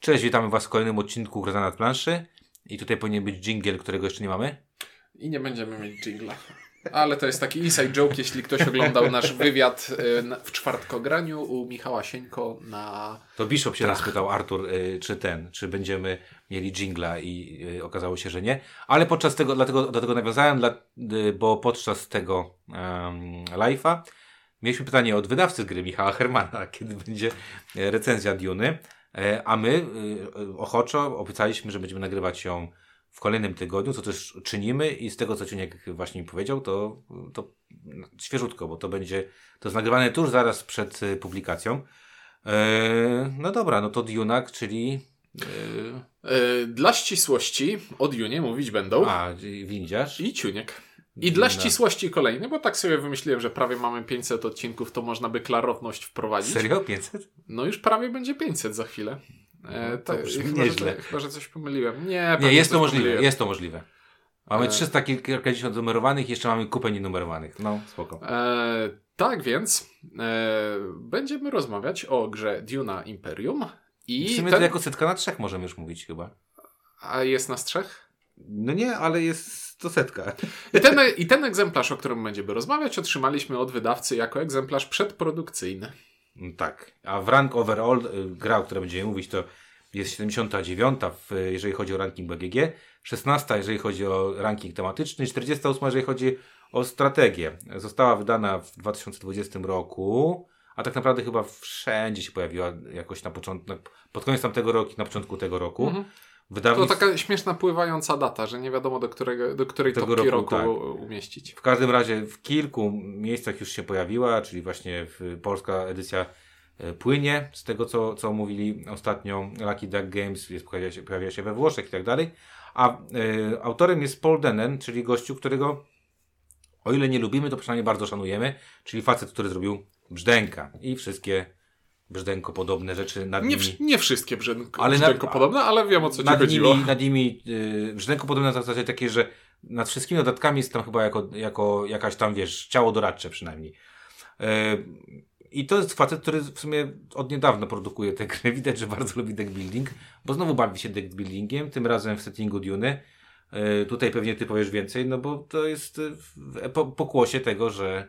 Cześć, witamy Was w kolejnym odcinku Grana nad planszy. I tutaj powinien być jingle, którego jeszcze nie mamy. I nie będziemy mieć jingla. Ale to jest taki inside joke, jeśli ktoś oglądał nasz wywiad y, w czwartkograniu u Michała Sieńko na... To Bishop się nas pytał, Artur, y, czy ten, czy będziemy mieli jingla i y, okazało się, że nie. Ale podczas tego, dlatego do tego nawiązałem, bo podczas tego um, live'a mieliśmy pytanie od wydawcy gry Michała Hermana, kiedy będzie recenzja Duny, a my y, ochoczo obiecaliśmy, że będziemy nagrywać ją w kolejnym tygodniu, co też czynimy i z tego, co Ciuniek właśnie mi powiedział, to, to świeżutko, bo to będzie, to jest nagrywane tuż zaraz przed y, publikacją. E, no dobra, no to Dunak, czyli e, Y, dla ścisłości od Junie mówić będą a, windziarz. i Ciuniek. I dla No. ścisłości kolejny, bo tak sobie wymyśliłem, że prawie mamy 500 odcinków, to można by klarowność wprowadzić. Serio? 500? No już prawie będzie 500 za chwilę. E, No, to brzmi chyba, że, nieźle. chyba, że coś pomyliłem. Nie, Nie, jest to możliwe, pomyliłem. jest to możliwe. Mamy E. 300 kilkadziesiąt numerowanych, jeszcze mamy kupę nienumerowanych. No, spoko. E, tak więc e, będziemy rozmawiać o grze Duna Imperium. I w sumie ten... to jako setka na trzech możemy już mówić chyba. A jest nas trzech? No nie, ale jest to setka. I ten, I ten egzemplarz, o którym będziemy rozmawiać, otrzymaliśmy od wydawcy jako egzemplarz przedprodukcyjny. Mm, Tak. A w rank overall y, gra, o której będziemy mówić, to jest 79, w, jeżeli chodzi o ranking BGG, 16, jeżeli chodzi o ranking tematyczny, 48, jeżeli chodzi o strategię. Została wydana w 2020 roku, a tak naprawdę chyba wszędzie się pojawiła jakoś na początku, pod koniec tamtego roku na początku tego roku. Mhm. To Wydawnictw- taka śmieszna pływająca data, że nie wiadomo do, którego, do której Tego roku, roku, tak. umieścić. W każdym razie w kilku miejscach już się pojawiła, czyli właśnie w, polska edycja e, płynie, z tego co, co mówili ostatnio Lucky Duck Games, jest, pojawia, się, pojawia się we Włoszech i tak dalej. A e, autorem jest Paul Denen, czyli gościu, którego o ile nie lubimy, to przynajmniej bardzo szanujemy, czyli facet, który zrobił Brzdęka i wszystkie brzdęko podobne rzeczy nad Nie, nimi. nie wszystkie brzęko, Ale na- brzęko podobne, ale wiem o co ci nad chodziło. nimi, nad nimi yy, brzdęko podobne na zasadzie takie, że nad wszystkimi dodatkami jest tam chyba jako, jako jakaś tam, wiesz, ciało doradcze przynajmniej. Yy, I to jest facet, który w sumie od niedawna produkuje te gry. Widać, że bardzo lubi deck building, bo znowu bawi się deck buildingiem, tym razem w settingu Duny. Yy, tutaj pewnie ty powiesz więcej, no bo to jest w- po, pokłosie tego, że,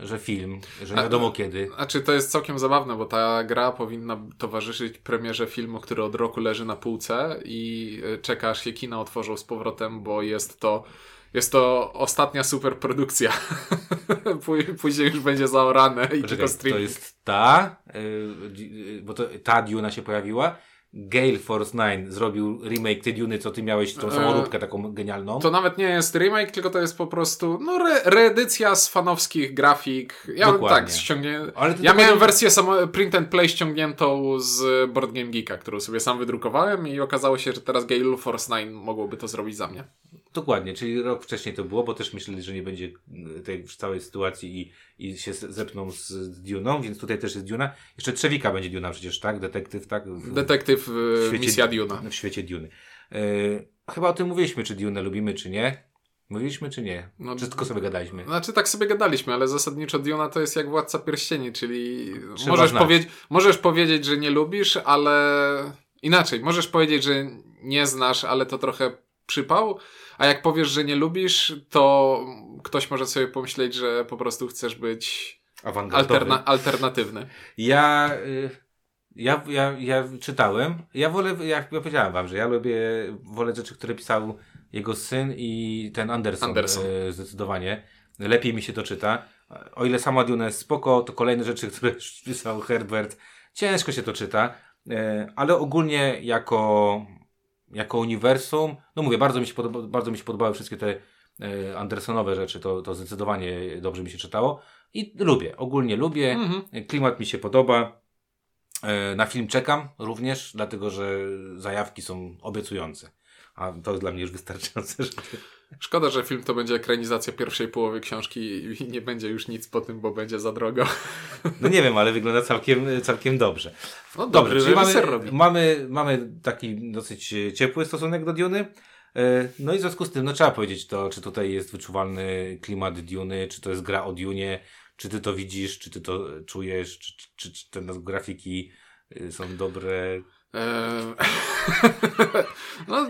że film, że nie wiadomo kiedy. Znaczy, to jest całkiem zabawne, bo ta gra powinna towarzyszyć premierze filmu, który od roku leży na półce i y, czeka aż się kina otworzą z powrotem, bo jest to, jest to ostatnia superprodukcja. Później już będzie zaorane i tylko Poczekaj, stream. to jest ta, dzi- yy, bo to, ta Duna się pojawiła. Gale Force 9 zrobił remake tej Duny, co ty miałeś, tą E, samoróbkę taką genialną. To nawet nie jest remake, tylko to jest po prostu no, re reedycja z fanowskich grafik. Ja Dokładnie. tak ściągnie. Ale Ja miałem wersję samo, print and play ściągniętą z Board Game Geeka, którą sobie sam wydrukowałem i okazało się, że teraz Gale Force 9 mogłoby to zrobić za mnie. Dokładnie, czyli rok wcześniej to było, bo też myśleli, że nie będzie y, tej całej sytuacji i, i się zepną z, z Duną, więc tutaj też jest Duna. Jeszcze Trzewika będzie Duna przecież, tak? Detektyw, tak? W, Detektyw w y, świecie- Misja Duna. w świecie Duny. Yy, chyba o tym mówiliśmy, czy Dunę lubimy, czy nie. Mówiliśmy, czy nie? No, czy tylko sobie gadaliśmy? Znaczy tak sobie gadaliśmy, ale zasadniczo Duna to jest jak Władca Pierścieni, czyli Trzeba możesz, powie możesz powiedzieć, że nie lubisz, ale inaczej, możesz powiedzieć, że nie znasz, ale to trochę przypał, a jak powiesz, że nie lubisz, to ktoś może sobie pomyśleć, że po prostu chcesz być alterna alternatywny. Ja, y, ja, ja, ja czytałem. Ja wolę, jak ja powiedziałem wam, że ja lubię, wolę rzeczy, które pisał jego syn i ten Anderson. Anderson. y, Zdecydowanie. Lepiej mi się to czyta. O ile sama Duna jest spoko, to kolejne rzeczy, które pisał Herbert, ciężko się to czyta. Y, Ale ogólnie jako, jako uniwersum, no mówię, bardzo mi się, podoba, bardzo mi się podobały wszystkie te y, Andersonowe rzeczy, to, to zdecydowanie dobrze mi się czytało. I lubię, ogólnie lubię. Mhm. Klimat mi się podoba. E, Na film czekam również, dlatego że zajawki są obiecujące. A to jest dla mnie już wystarczające. Żeby... Szkoda, że film to będzie ekranizacja pierwszej połowy książki i nie będzie już nic po tym, bo będzie za drogo. No nie wiem, ale wygląda całkiem, całkiem dobrze. No Dobrze, reżyser mamy, robi. mamy, mamy taki dosyć e, ciepły stosunek do Duny. E, No i w związku z tym, no trzeba powiedzieć to, czy tutaj jest wyczuwalny klimat Duny, czy to jest gra o Dunie, czy ty to widzisz, czy ty to czujesz, czy, czy, czy te grafiki y, są dobre. Eee, no,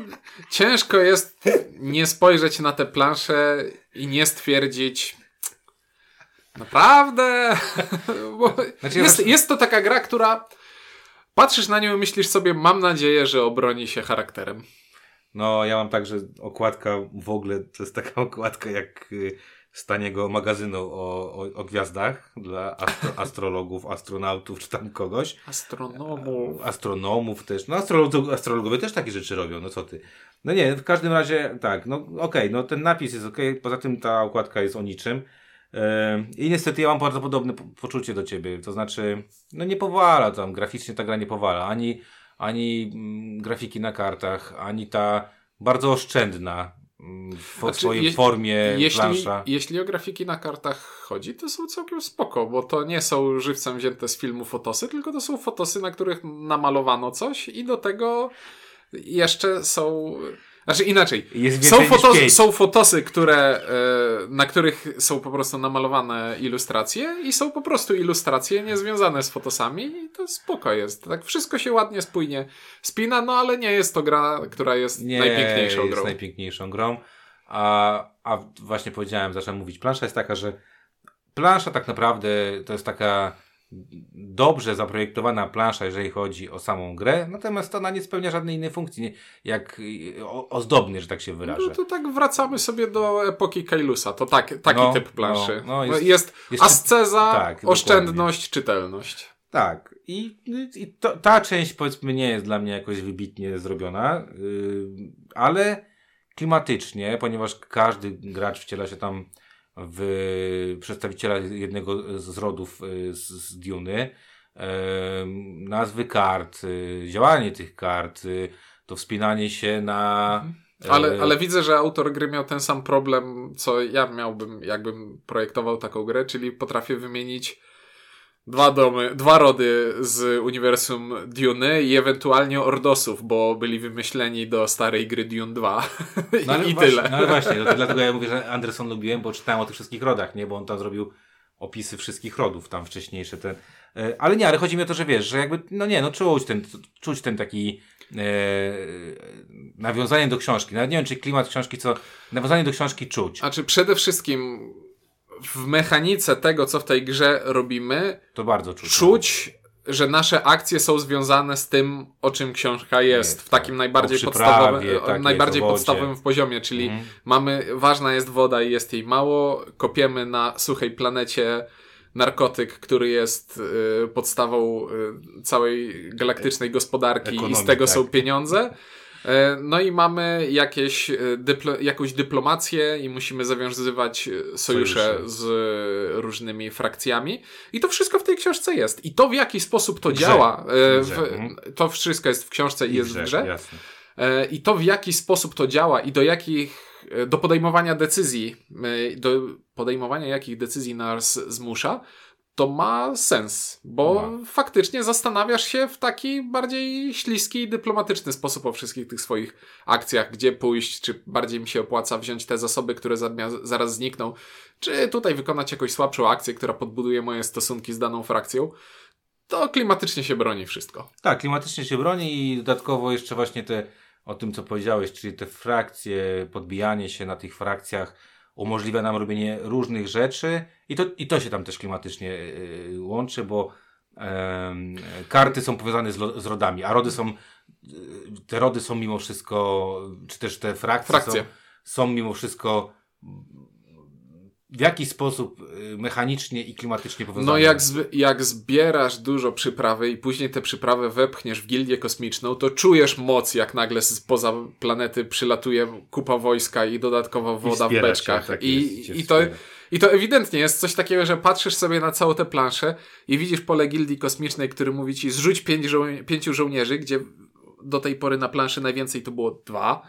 ciężko jest nie spojrzeć na te plansze i nie stwierdzić naprawdę? Znaczy, jest, jest to taka gra, która patrzysz na nią i myślisz sobie, mam nadzieję, że obroni się charakterem. No, ja mam tak, że okładka w ogóle to jest taka okładka jak y, z taniego magazynu o, o, o gwiazdach dla astro, astrologów, astronautów czy tam kogoś. Astronomów. Astronomów też. No, astrolog, astrologowie też takie rzeczy robią, no co ty. No nie, w każdym razie tak, no okej, no ten napis jest okej, poza tym ta okładka jest o niczym. Ym, I niestety ja mam bardzo podobne po- poczucie do ciebie, to znaczy, no nie powala tam, graficznie ta gra nie powala, ani, ani mm, grafiki na kartach, ani ta bardzo oszczędna w Znaczy, swojej je- formie Jeśli, plansza. jeśli o grafiki na kartach chodzi, to są całkiem spoko, bo to nie są żywcem wzięte z filmu fotosy, tylko to są fotosy, na których namalowano coś i do tego jeszcze są... Znaczy inaczej, są, fotosy, są fotosy, które, e, na których są po prostu namalowane ilustracje i są po prostu ilustracje niezwiązane z fotosami i to spoko jest. Tak wszystko się ładnie, spójnie spina, no ale nie jest to gra, która jest nie najpiękniejszą jest grą. najpiękniejszą grą. A, a właśnie powiedziałem, zacząłem mówić, plansza jest taka, że plansza tak naprawdę to jest taka dobrze zaprojektowana plansza, jeżeli chodzi o samą grę, natomiast ona nie spełnia żadnej innej funkcji, jak ozdobny, że tak się wyrażę. No to tak wracamy sobie do epoki Kailusa. To tak, taki No, typ planszy. no, no, jest, jest- jest, asceza, tak, oszczędność, czytelność. Tak. I, i to, ta część powiedzmy nie jest dla mnie jakoś wybitnie zrobiona, yy, ale klimatycznie, ponieważ każdy gracz wciela się tam w przedstawiciela jednego z rodów yy, z, z Duny. Yy, nazwy kart, yy, działanie tych kart, to wspinanie się na... Ale, yy, ale widzę, że autor gry miał ten sam problem, co ja miałbym, jakbym projektował taką grę, czyli potrafię wymienić dwa domy, dwa rody z uniwersum Duny i ewentualnie Ordosów, bo byli wymyśleni do starej gry Dune 2. No ale I właśnie, tyle. No ale właśnie, dlatego ja mówię, że Anderson lubiłem, bo czytałem o tych wszystkich rodach, nie? Bo on tam zrobił opisy wszystkich rodów tam wcześniejsze. Ten, e, ale nie, ale chodzi mi o to, że wiesz, że jakby, no nie, no czuć ten, czuć ten taki e, nawiązanie do książki. Nawet nie wiem, czy klimat książki, co nawiązanie do książki czuć. Znaczy przede wszystkim w mechanice tego, co w tej grze robimy, To bardzo czuć. czuć, że nasze akcje są związane z tym, o czym książka jest, w takim tak. najbardziej podstawowym, tak najbardziej podstawowym poziomie, czyli Mhm. mamy, ważna jest woda i jest jej mało, kopiemy na suchej planecie narkotyk, który jest y, podstawą y, całej galaktycznej gospodarki i z Ekonomii, tego tak. są pieniądze. E, No i mamy jakieś, e, dyplo, jakąś dyplomację i musimy zawiązywać e, sojusze, Sojusze. z różnymi frakcjami. I to wszystko w tej książce jest. I to w jaki sposób to grze. działa, W grze, mhm. to wszystko jest w książce i jest w grze. Jasne. I to w jaki sposób to działa i do jakich, do podejmowania decyzji, do podejmowania jakich decyzji nas zmusza, to ma sens, bo Ma. faktycznie zastanawiasz się w taki bardziej śliski i dyplomatyczny sposób o wszystkich tych swoich akcjach, gdzie pójść, czy bardziej mi się opłaca wziąć te zasoby, które zaraz znikną, czy tutaj wykonać jakąś słabszą akcję, która podbuduje moje stosunki z daną frakcją. To klimatycznie się broni wszystko. Tak, klimatycznie się broni i dodatkowo jeszcze właśnie te, o tym co powiedziałeś, czyli te frakcje, podbijanie się na tych frakcjach umożliwia nam robienie różnych rzeczy i to, i to się tam też klimatycznie yy, łączy, bo karty są powiązane z, lo, z rodami, a rody są, yy, te rody są mimo wszystko, czy też te frakcje, Frakcje. Są, są mimo wszystko w jakiś sposób yy, mechanicznie i klimatycznie powiązane. No jak, zb- jak zbierasz dużo przyprawy i później tę przyprawę wepchniesz w gildię kosmiczną, to czujesz moc, jak nagle spoza planety przylatuje kupa wojska i dodatkowa woda w wspiera cię, beczkach. tak I, jest, i, to. I to ewidentnie jest coś takiego, że patrzysz sobie na całą tę planszę i widzisz pole gildii kosmicznej, który mówi ci zrzuć pięć żoł- pięciu żołnierzy, gdzie do tej pory na planszy najwięcej to było dwa,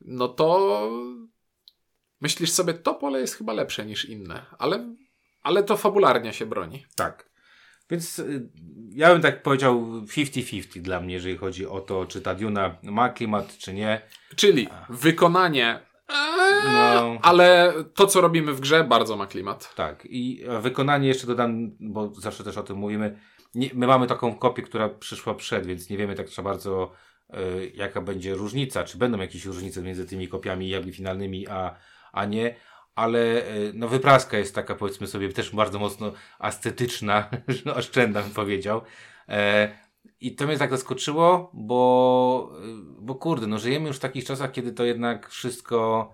no to myślisz sobie, to pole jest chyba lepsze niż inne, ale, ale to fabularnie się broni. Tak. Więc y, ja bym tak powiedział 50-50 dla mnie, jeżeli chodzi o to, czy ta Duna ma klimat, czy nie. Czyli wykonanie, eee, No. ale to, co robimy w grze, bardzo ma klimat. Tak. I wykonanie jeszcze dodam, bo zawsze też o tym mówimy, nie, my mamy taką kopię, która przyszła przed, więc nie wiemy tak za bardzo, y, jaka będzie różnica, czy będą jakieś różnice między tymi kopiami finalnymi, a, a nie. Ale y, no, wypraska jest taka, powiedzmy sobie, też bardzo mocno ascetyczna, oszczędna bym powiedział. E, I to mnie tak zaskoczyło, bo, y, bo kurde, no żyjemy już w takich czasach, kiedy to jednak wszystko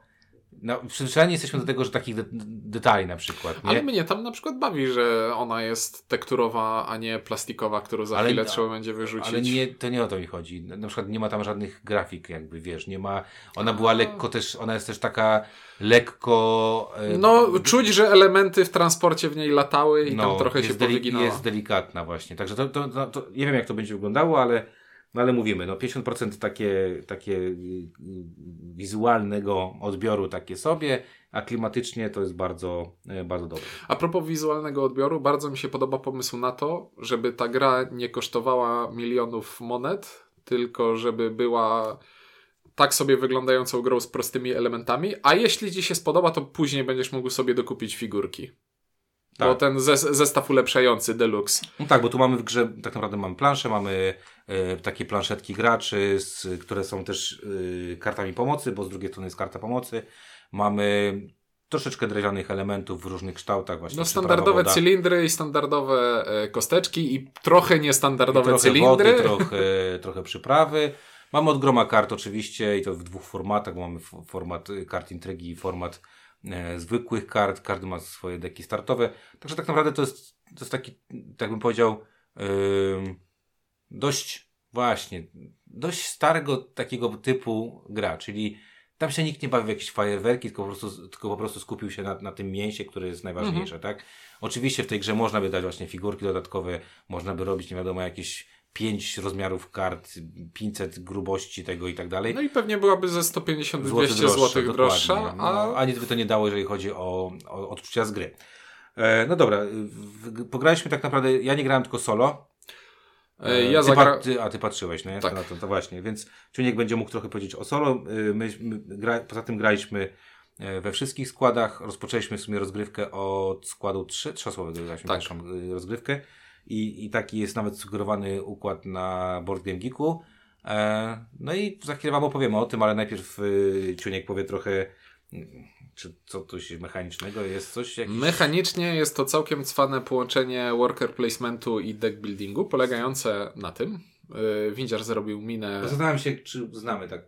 no, przyzwyczajeni jesteśmy do tego, że takich de detali na przykład. Nie? Ale mnie tam na przykład bawi, że ona jest tekturowa, a nie plastikowa, którą za Ale- chwilę trzeba będzie wyrzucić. Ale nie, to nie o to mi chodzi. Na przykład nie ma tam żadnych grafik, jakby wiesz, nie ma. Ona była lekko też, ona jest też taka lekko. e, No, czuć, że elementy w transporcie w niej latały i no, tam trochę się powyginało. jest delikatna właśnie. Także to, to, to, to nie wiem, jak to będzie wyglądało, ale, no ale mówimy, no 50% takie, takie wizualnego odbioru takie sobie, a klimatycznie to jest bardzo, e, bardzo dobre. A propos wizualnego odbioru, bardzo mi się podoba pomysł na to, żeby ta gra nie kosztowała milionów monet, tylko żeby była tak sobie wyglądającą grą z prostymi elementami, a jeśli Ci się spodoba, to później będziesz mógł sobie dokupić figurki. Tak. Bo ten zes- zestaw ulepszający Deluxe. No tak, bo tu mamy w grze, tak naprawdę mamy plansze, mamy e, takie planszetki graczy, z, które są też e, kartami pomocy, bo z drugiej strony jest karta pomocy. Mamy troszeczkę drewnianych elementów w różnych kształtach. Właśnie No standardowe cylindry i standardowe e, kosteczki i trochę I niestandardowe trochę cylindry. wody, trochę, trochę przyprawy. Mamy od groma kart oczywiście i to w dwóch formatach, mamy format kart intrygi i format zwykłych kart. Każdy ma swoje deki startowe. Także tak naprawdę to jest, to jest taki, tak bym powiedział, dość właśnie, dość starego takiego typu gra, czyli tam się nikt nie bawi w jakieś fajerwerki, tylko po prostu, tylko po prostu skupił się na, na tym mięsie, które jest najważniejsze, tak? Oczywiście w tej grze można by dać właśnie figurki dodatkowe, można by robić nie wiadomo jakieś pięć rozmiarów kart, 500 grubości tego i tak dalej. No i pewnie byłaby ze 150-200 Złoty zł dokładnie. droższa, No, a a nic by to nie dało, jeżeli chodzi o, o odczucia z gry. E, no dobra, pograliśmy tak naprawdę, ja nie grałem tylko solo. e, ja ty, zagra... ty, a ty patrzyłeś, nie? Tak. No to, to właśnie, więc Czuniek będzie mógł trochę powiedzieć o solo. Y, My, my gra, poza tym graliśmy e, we wszystkich składach. Rozpoczęliśmy w sumie rozgrywkę od składu 3, trzosłowego graliśmy Tak. pierwszą rozgrywkę. I, I taki jest nawet sugerowany układ na Board Game Geeku. E, no i za chwilę wam opowiemy o tym, ale najpierw y, Ciuniek powie trochę, mm, czy co coś mechanicznego jest, coś jakiś... Mechanicznie jest to całkiem cwane połączenie worker placementu i deck buildingu, polegające na tym. Yy, Windziarz zrobił minę. Zastanawiam się, czy znamy tak,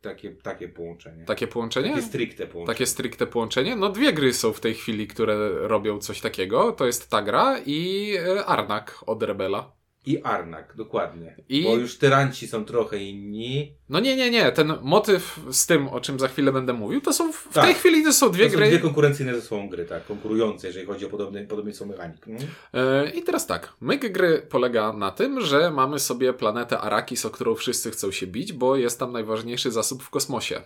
takie, takie połączenie. Takie połączenie? Takie stricte połączenie. Takie stricte połączenie. No dwie gry są w tej chwili, które robią coś takiego. To jest ta gra i e, Arnak od Rebela. I Arnak, dokładnie. I- Bo już tyranci są trochę inni. No nie, nie, nie. Ten motyw z tym, o czym za chwilę będę mówił, to są w Tak. tej chwili to są dwie to są gry. dwie konkurencyjne ze sobą gry, tak, konkurujące, jeżeli chodzi o podobne, podobieństwo mechanik. E, I teraz tak, myk gry polega na tym, że mamy sobie planetę Arakis, o którą wszyscy chcą się bić, bo jest tam najważniejszy zasób w kosmosie.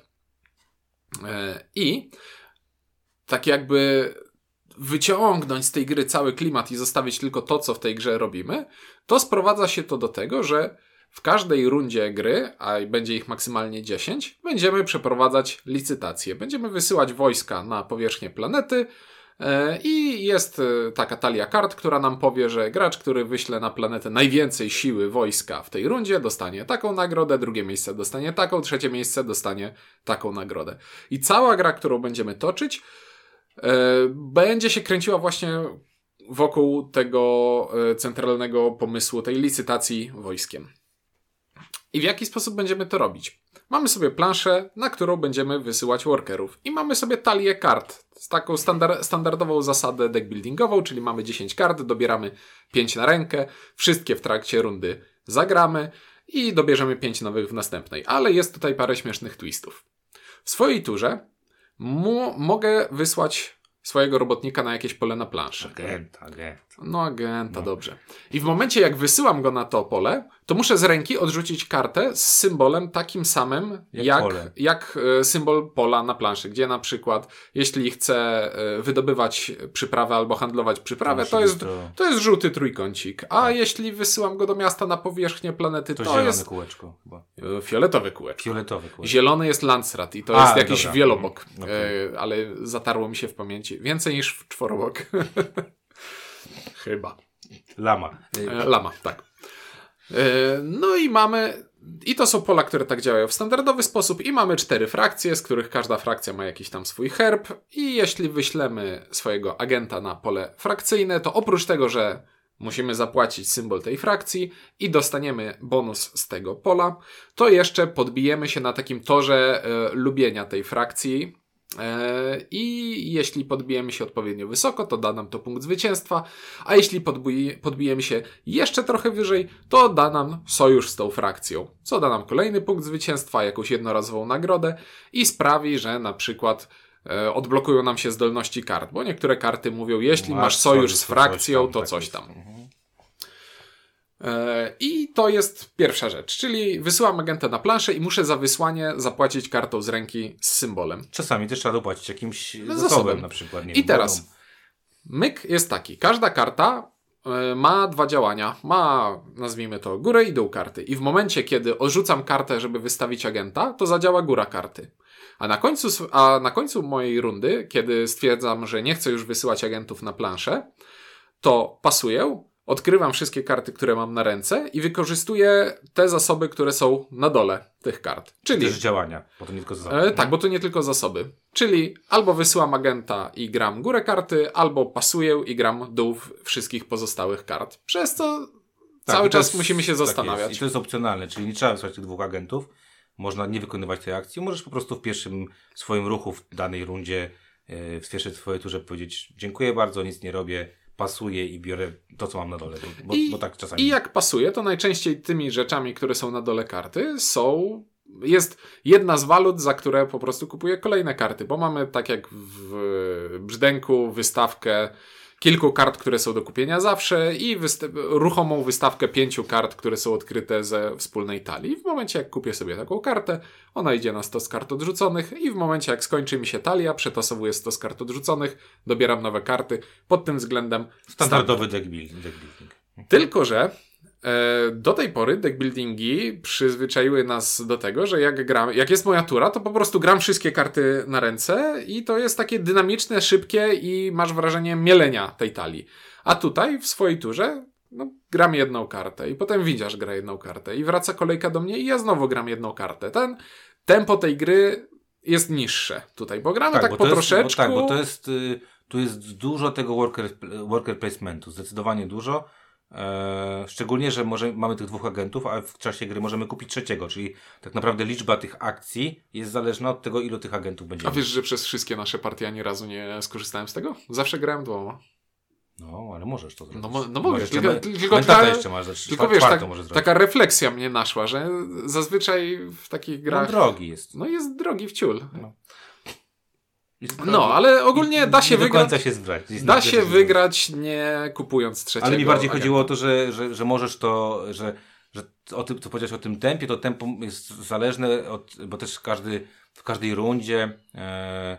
E, I tak jakby wyciągnąć z tej gry cały klimat i zostawić tylko to, co w tej grze robimy, to sprowadza się to do tego, że w każdej rundzie gry, a będzie ich maksymalnie 10, będziemy przeprowadzać licytacje. Będziemy wysyłać wojska na powierzchnię planety, E, I jest e, taka talia kart, która nam powie, że gracz, który wyśle na planetę najwięcej siły wojska w tej rundzie, dostanie taką nagrodę, drugie miejsce dostanie taką, trzecie miejsce dostanie taką nagrodę. I cała gra, którą będziemy toczyć, będzie się kręciła właśnie wokół tego e, centralnego pomysłu, tej licytacji wojskiem. I w jaki sposób będziemy to robić? Mamy sobie planszę, na którą będziemy wysyłać workerów. I mamy sobie talię kart z taką standard, standardową zasadę deckbuildingową, czyli mamy 10 kart, dobieramy 5 na rękę, wszystkie w trakcie rundy zagramy i dobierzemy 5 nowych w następnej. Ale jest tutaj parę śmiesznych twistów. W swojej turze mu, mogę wysłać swojego robotnika na jakieś pole na planszy. Agent, agent. No agenta, No. dobrze. I w momencie, jak wysyłam go na to pole, to muszę z ręki odrzucić kartę z symbolem takim samym, Jak jak, jak, e, symbol pola na planszy, gdzie na przykład, jeśli chcę e, wydobywać przyprawę albo handlować przyprawę, to jest, to- to jest żółty trójkącik. A jeśli wysyłam go do miasta na powierzchnię planety, To, to, jest kółeczko chyba. e, fioletowe kółeczko. Fioletowe kółeczko. Zielony jest Landsrat i to A, jest jakiś dobra. wielobok. Okej. e, ale zatarło mi się w pamięci. Więcej niż w czworobok. Chyba. Lama. E, Lama, tak. E, No i mamy. I to są pola, które tak działają w standardowy sposób, i mamy cztery frakcje, z których każda frakcja ma jakiś tam swój herb. I jeśli wyślemy swojego agenta na pole frakcyjne, to oprócz tego, że musimy zapłacić symbol tej frakcji i dostaniemy bonus z tego pola, to jeszcze podbijemy się na takim torze e, lubienia tej frakcji. E, I jeśli podbijemy się odpowiednio wysoko, to da nam to punkt zwycięstwa, a jeśli podbij, podbijemy się jeszcze trochę wyżej, to da nam sojusz z tą frakcją, co da nam kolejny punkt zwycięstwa, jakąś jednorazową nagrodę i sprawi, że na przykład e, odblokują nam się zdolności kart, bo niektóre karty mówią, jeśli masz sojusz z frakcją, to tak coś tam. Mhm. E, I to jest pierwsza rzecz, czyli wysyłam agenta na planszę i muszę za wysłanie zapłacić kartą z ręki z symbolem. Czasami też trzeba dopłacić jakimś zasobem, zasobem. na przykład. Nie I wiem, teraz wodą. myk jest taki. Każda karta e, ma dwa działania. Ma, nazwijmy to, górę i dół karty. I w momencie, kiedy odrzucam kartę, żeby wystawić agenta, to zadziała góra karty. A na końcu, a na końcu mojej rundy, kiedy stwierdzam, że nie chcę już wysyłać agentów na planszę, to pasuję, odkrywam wszystkie karty, które mam na ręce i wykorzystuję te zasoby, które są na dole tych kart. Czyli Też działania, bo to nie tylko zasoby. E, tak, bo to nie tylko zasoby. Czyli albo wysyłam agenta i gram górę karty, albo pasuję i gram dół wszystkich pozostałych kart. Przez co Tak, cały czas jest- musimy się tak zastanawiać. Jest. I to jest opcjonalne, czyli nie trzeba wysłać tych dwóch agentów. Można nie wykonywać tej akcji. Możesz po prostu w pierwszym swoim ruchu w danej rundzie, e, w pierwszej swojej turze powiedzieć dziękuję bardzo, nic nie robię, pasuję i biorę to, co mam na dole. Bo, I, bo tak czasami... I jak pasuje, to najczęściej tymi rzeczami, które są na dole karty, są. Jest jedna z walut, za które po prostu kupuję kolejne karty, bo mamy tak jak w brzdęku wystawkę kilku kart, które są do kupienia zawsze i wyst- ruchomą wystawkę pięciu kart, które są odkryte ze wspólnej talii. W momencie jak kupię sobie taką kartę, ona idzie na stos kart odrzuconych i w momencie jak skończy mi się talia, przetasowuję stos kart odrzuconych, dobieram nowe karty. Pod tym względem Standardowy deck building. Deck building. tylko, że do tej pory deckbuildingi przyzwyczaiły nas do tego, że jak gram, jak jest moja tura, to po prostu gram wszystkie karty na ręce i to jest takie dynamiczne, szybkie i masz wrażenie mielenia tej talii. A tutaj w swojej turze no, gram jedną kartę i potem widzisz gra jedną kartę i wraca kolejka do mnie i ja znowu gram jedną kartę. Ten tempo tej gry jest niższe tutaj, bo gramy tak, bo po. Bo, tak, bo to jest, y, tu jest dużo tego worker, worker placementu, zdecydowanie dużo. E, szczególnie, że może, mamy tych dwóch agentów, a w czasie gry możemy kupić trzeciego, czyli tak naprawdę liczba tych akcji jest zależna od tego, ilu tych agentów będzie. A wiesz, że przez wszystkie nasze partie ani razu nie skorzystałem z tego? Zawsze grałem dwoma. No, ale możesz to zrobić. No, no mogę, jeszcze tylko- me- tylko ta- jeszcze masz, znaczy Tylko wiesz, tak, możesz taka refleksja mnie naszła, że zazwyczaj w takich No, grach. drogi jest. No jest drogi w ciul. Jest No, ale ogólnie da się wygrać. końca się. Jest Da się wygrać nie kupując trzeciego. Ale mi bardziej agenta. chodziło o to, że, że, że możesz to, że, że o tym, co powiedziałeś o tym tempie, to tempo jest zależne od, bo też każdy, w każdej rundzie e,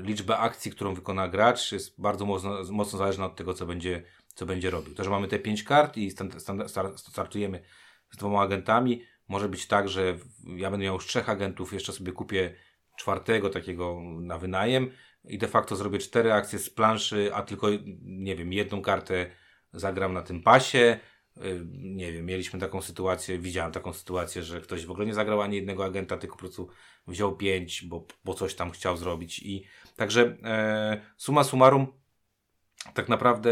liczba akcji, którą wykona gracz jest bardzo mocno, mocno zależna od tego, co będzie, co będzie robił. To, że mamy te pięć kart i stand, stand, star- startujemy z dwoma agentami, może być tak, że ja będę miał już trzech agentów, jeszcze sobie kupię czwartego takiego na wynajem i de facto zrobię cztery akcje z planszy, a tylko, nie wiem, jedną kartę zagram na tym pasie. Y, Nie wiem, mieliśmy taką sytuację, widziałem taką sytuację, że ktoś w ogóle nie zagrał ani jednego agenta, tylko po prostu wziął pięć, bo, bo coś tam chciał zrobić. I także e, summa summarum, tak naprawdę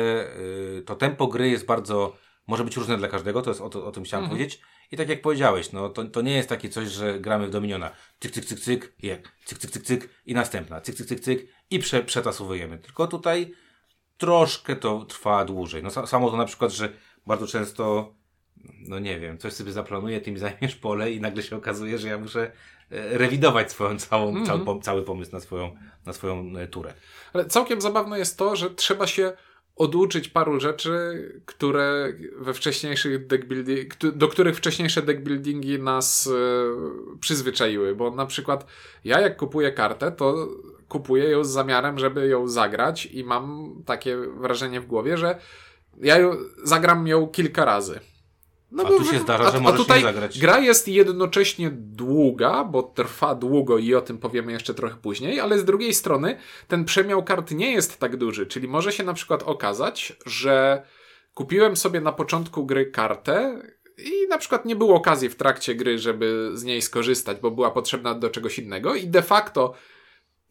e, to tempo gry jest bardzo, może być różne dla każdego, to jest o, to, o tym chciałem Mhm. powiedzieć. I tak jak powiedziałeś, no to, to nie jest takie coś, że gramy w Dominiona. Cyk, cyk, cyk, cyk, jak, cyk, cyk, cyk, cyk i następna, cyk, cyk, cyk, cyk i prze, przetasowujemy. Tylko tutaj troszkę to trwa dłużej. No sa- samo to na przykład, że bardzo często, no nie wiem, coś sobie zaplanuję, ty mi zajmiesz pole i nagle się okazuje, że ja muszę e, rewidować swoją całą, Mhm. cały, pom- cały pomysł na swoją, na swoją e, turę. Ale całkiem zabawne jest to, że trzeba się oduczyć paru rzeczy, które we wcześniejszych do których wcześniejsze deckbuildingi nas e, przyzwyczaiły, bo na przykład ja jak kupuję kartę, to kupuję ją z zamiarem, żeby ją zagrać i mam takie wrażenie w głowie, że ja ją, zagram ją kilka razy. No A tu się zdarza, że możesz nie zagrać. Gra jest jednocześnie długa, bo trwa długo i o tym powiemy jeszcze trochę później, ale z drugiej strony ten przemiał kart nie jest tak duży, czyli może się na przykład okazać, że kupiłem sobie na początku gry kartę i na przykład nie było okazji w trakcie gry, żeby z niej skorzystać, bo była potrzebna do czegoś innego i de facto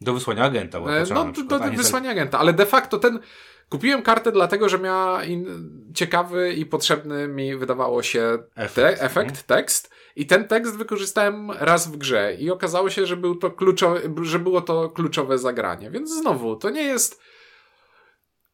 Do wysłania agenta. była E, No, do, przykład, do wysłania agenta, ale de facto ten. Kupiłem kartę dlatego, że miała in, ciekawy i potrzebny mi wydawało się Efekt, te, efekt tekst. I ten tekst wykorzystałem raz w grze i okazało się, że, był to kluczowe, że było to kluczowe zagranie. Więc znowu, to nie jest.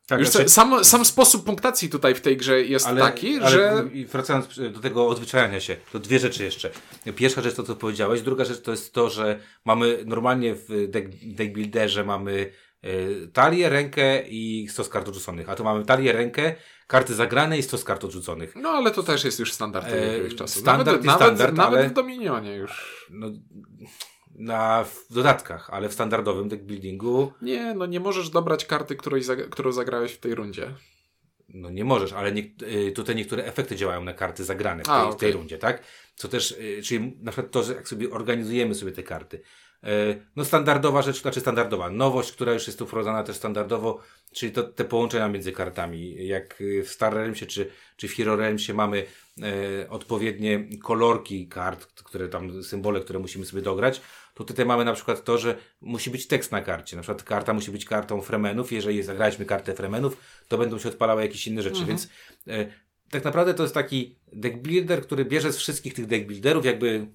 Tak, już znaczy- sam, sam sposób punktacji tutaj w tej grze jest taki, ale że. Wracając do tego odzwyczajania się, to dwie rzeczy jeszcze. Pierwsza rzecz to, co powiedziałeś. Druga rzecz to jest to, że mamy normalnie w deck, deck builderze mamy y, talię, rękę i stos kart odrzuconych. A tu mamy talię, rękę, karty zagrane i stos kart odrzuconych. No ale to też jest już standard E, jakiegoś czasu. standard nawet, nawet, standard, nawet ale- w Dominionie już. No, na w dodatkach, ale w standardowym deck buildingu Nie, no nie możesz dobrać karty, której którą zagrałeś w tej rundzie. No nie możesz, ale nie, y, tutaj niektóre efekty działają na karty zagrane w tej, A, w tej rundzie, tak? Co też, y, czyli na przykład to, że jak sobie organizujemy sobie te karty. Y, No standardowa rzecz, znaczy standardowa, nowość, która już jest tu wprowadzana też standardowo, czyli to, te połączenia między kartami. Jak w Star Realmsie czy, czy w Hero Realmsie mamy e, odpowiednie kolorki kart, które tam, symbole, które musimy sobie dograć, tutaj mamy na przykład to, że musi być tekst na karcie. Na przykład karta musi być kartą Fremenów. Jeżeli zagraliśmy kartę Fremenów, to będą się odpalały jakieś inne rzeczy, więc e, tak naprawdę to jest taki deck builder, który bierze z wszystkich tych deck builderów jakby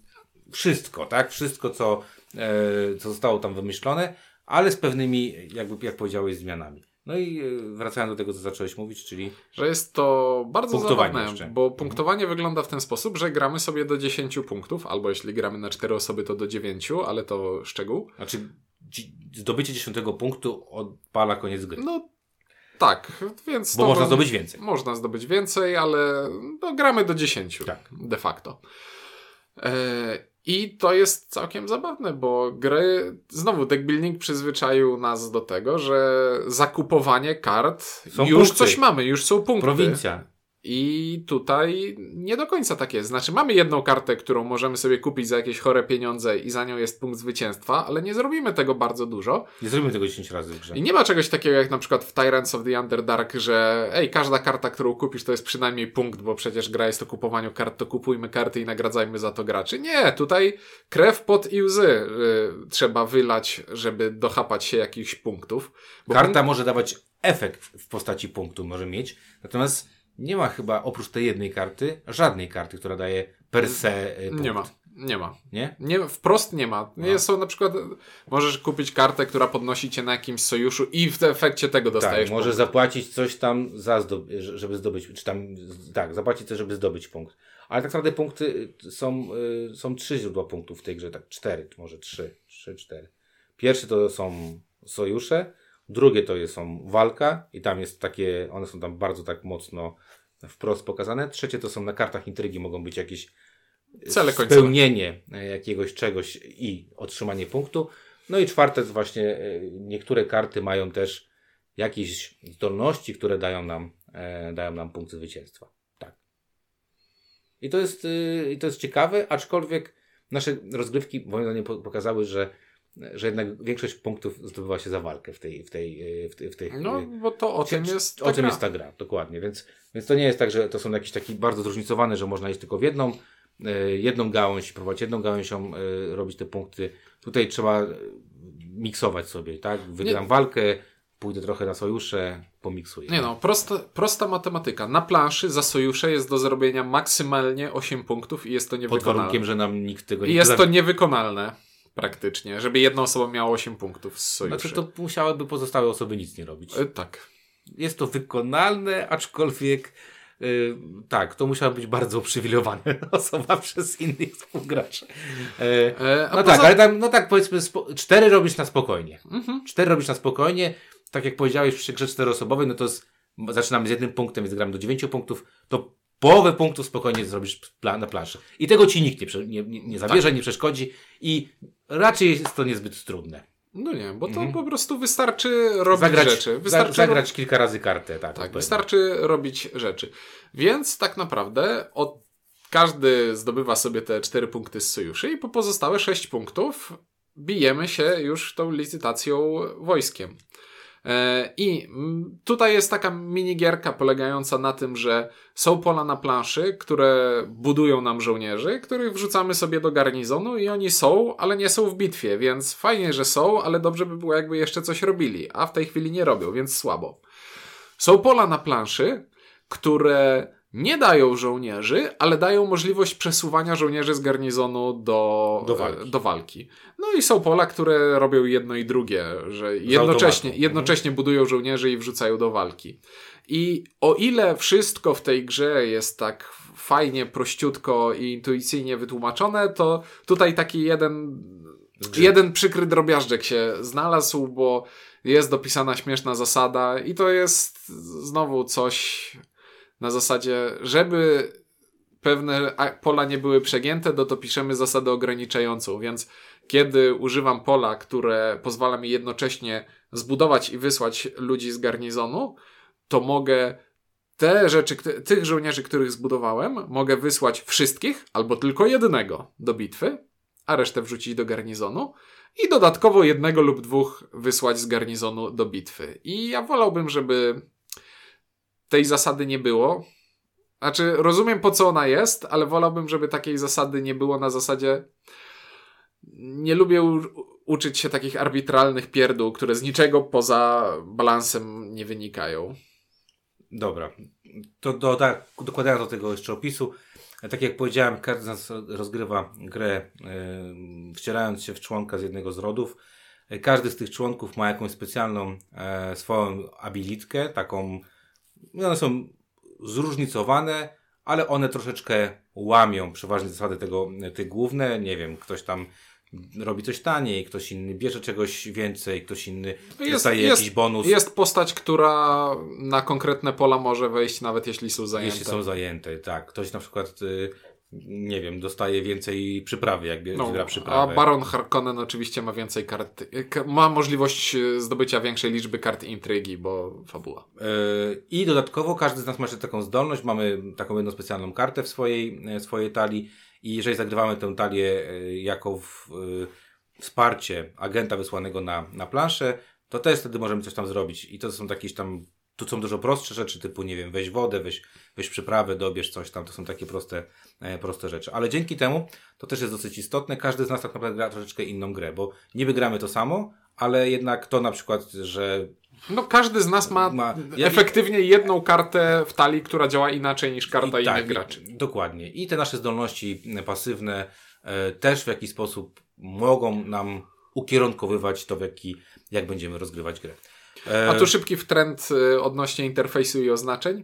wszystko, tak? Wszystko, co, e, co zostało tam wymyślone, ale z pewnymi, jakby, jak powiedziałeś, zmianami. No i e, wracając do tego, co zacząłeś mówić, czyli Że jest to bardzo zabawne, jeszcze. bo punktowanie wygląda w ten sposób, że gramy sobie do 10 punktów, albo jeśli gramy na 4 osoby, to do 9, ale to szczegół. znaczy zdobycie dziesiątego punktu odpala koniec gry. No tak, więc Bo można zdobyć więcej. Można zdobyć więcej, ale no, gramy do 10 Tak. de facto. E, I to jest całkiem zabawne, bo gry, znowu deck building przyzwyczaił nas do tego, że zakupowanie kart, Są już punkty. coś mamy, już są punkty. Prowincja. I tutaj nie do końca tak jest. Znaczy, mamy jedną kartę, którą możemy sobie kupić za jakieś chore pieniądze i za nią jest punkt zwycięstwa, ale nie zrobimy tego bardzo dużo. Nie zrobimy tego 10 razy w grze. I nie ma czegoś takiego jak na przykład w Tyrants of the Underdark, że ej, każda karta, którą kupisz, to jest przynajmniej punkt, bo przecież gra jest o kupowaniu kart, to kupujmy karty i nagradzajmy za to graczy. Nie, tutaj krew, pot i łzy y, trzeba wylać, żeby dochapać się jakichś punktów. Karta może dawać efekt w postaci punktu, może mieć, natomiast nie ma chyba oprócz tej jednej karty żadnej karty, która daje per se y, punkt. Nie ma, nie ma. Nie? Nie, wprost nie ma. Nie No. są na przykład, możesz kupić kartę, która podnosi cię na jakimś sojuszu i w efekcie tego dostajesz Tak, możesz punkt. zapłacić coś tam, za żeby zdobyć, czy tam, tak, zapłacić coś, żeby zdobyć punkt. Ale tak naprawdę punkty y, są, y, są trzy źródła punktów w tej grze, tak, cztery, może trzy, trzy, cztery. Pierwszy to są sojusze, drugie to jest, są walka i tam jest takie, one są tam bardzo tak mocno wprost pokazane. Trzecie to są na kartach intrygi, mogą być jakieś Cele końcowe. spełnienie e, jakiegoś czegoś i otrzymanie punktu. No i czwarte to właśnie e, niektóre karty mają też jakieś zdolności, które dają nam, e, dają nam punkt zwycięstwa. Tak. I to jest, y, to jest ciekawe, aczkolwiek nasze rozgrywki moim zdaniem po- pokazały, że, że jednak większość punktów zdobywa się za walkę w tej, w tej, y, w tej, w tej No, y, bo to o tym jest o ta tym gra. jest ta gra, dokładnie. Więc, więc to nie jest tak, że to są jakieś takie bardzo zróżnicowane, że można iść tylko w jedną, e, jedną gałąź, próbować jedną gałęzią e, robić te punkty. Tutaj trzeba e, miksować sobie, tak? Wygram Nie. walkę, pójdę trochę na sojusze, pomiksuję. Nie no, prosta, prosta matematyka. Na planszy za sojusze jest do zrobienia maksymalnie 8 punktów i jest to Pod niewykonalne. warunkiem, że nam nikt tego I nie jest to niewykonalne praktycznie, żeby jedna osoba miała 8 punktów z sojuszy. Znaczy to musiałyby pozostałe osoby nic nie robić. E, tak. Jest to wykonalne, aczkolwiek y, tak, to musiała być bardzo uprzywilejowana osoba przez innych współgraczy. E, E, No poza- tak, ale tam, no tak powiedzmy, spo, cztery robisz na spokojnie. Mhm. Cztery robisz na spokojnie. Tak jak powiedziałeś przy grze czteroosobowej, no to z, zaczynamy z jednym punktem, więc gramy do dziewięciu punktów, to połowę punktów spokojnie zrobisz na planszy. I tego ci nikt nie, nie, nie, zabierze, Tak. nie przeszkodzi i raczej jest to niezbyt trudne. No nie, bo to Mhm. po prostu wystarczy robić Zagrać, rzeczy. Wystarczy zagrać kilka razy kartę, tak. Tak, wystarczy robić rzeczy. Więc tak naprawdę od, każdy zdobywa sobie te 4 punkty z sojuszy i po pozostałe 6 punktów bijemy się już tą licytacją wojskiem. E, I tutaj jest taka minigierka polegająca na tym, że są pola na planszy, które budują nam żołnierzy, których wrzucamy sobie do garnizonu i oni są, ale nie są w bitwie, więc fajnie, że są, ale dobrze by było jakby jeszcze coś robili, a w tej chwili nie robią, więc słabo. Są pola na planszy, które nie dają żołnierzy, ale dają możliwość przesuwania żołnierzy z garnizonu do, Do walki. do walki. No i są pola, które robią jedno i drugie, że jednocześnie, jednocześnie budują żołnierzy i wrzucają do walki. I o ile wszystko w tej grze jest tak fajnie, prościutko i intuicyjnie wytłumaczone, to tutaj taki jeden, jeden przykry drobiażdżek się znalazł, bo jest dopisana śmieszna zasada i to jest znowu coś na zasadzie, żeby pewne pola nie były przegięte, to to piszemy zasadę ograniczającą, więc kiedy używam pola, które pozwala mi jednocześnie zbudować i wysłać ludzi z garnizonu, to mogę te rzeczy, tych żołnierzy, których zbudowałem, mogę wysłać wszystkich albo tylko jednego do bitwy, a resztę wrzucić do garnizonu i dodatkowo jednego lub dwóch wysłać z garnizonu do bitwy. I ja wolałbym, żeby tej zasady nie było. Znaczy, rozumiem po co ona jest, ale wolałbym, żeby takiej zasady nie było na zasadzie. Nie lubię uczyć się takich arbitralnych pierdół, które z niczego poza balansem nie wynikają. Dobra. To do, tak, dokładając do tego jeszcze opisu, tak jak powiedziałem, każdy z nas rozgrywa grę e, wcielając się w członka z jednego z rodów. E, Każdy z tych członków ma jakąś specjalną e, swoją abilitkę, taką, one są zróżnicowane, ale one troszeczkę łamią przeważnie zasady tego, te główne, nie wiem, ktoś tam robi coś taniej, ktoś inny bierze czegoś więcej, ktoś inny Jest- dostaje jest- jakiś bonus. Jest postać, która na konkretne pola może wejść, nawet jeśli są zajęte. Jeśli są zajęte, tak. Ktoś na przykład, y, nie wiem, dostaje więcej przyprawy, jak bie- No, zbiera a przyprawę. Baron Harkonnen oczywiście ma więcej kart. Ma możliwość e, zdobycia większej liczby kart intrygi, bo fabuła. Y, I dodatkowo każdy z nas ma jeszcze taką zdolność, mamy taką jedną specjalną kartę w swojej, e, swojej talii i jeżeli zagrywamy tę talię jako w, y, wsparcie agenta wysłanego na, na planszę, to też wtedy możemy coś tam zrobić. I to są jakieś tam, tu są dużo prostsze rzeczy, typu, nie wiem, weź wodę, weź, weź przyprawę, dobierz coś tam, to są takie proste, e, proste rzeczy. Ale dzięki temu, to też jest dosyć istotne, każdy z nas tak naprawdę gra troszeczkę inną grę, bo niby gramy to samo, ale jednak to na przykład, że No każdy z nas ma, Ma- efektywnie jedną kartę w talii, która działa inaczej niż karta I innych tak, graczy. i- Dokładnie. I te nasze zdolności pasywne e, też w jakiś sposób mogą nam ukierunkowywać to, w jaki, jak będziemy rozgrywać grę. E, A tu szybki trend y, odnośnie interfejsu i oznaczeń,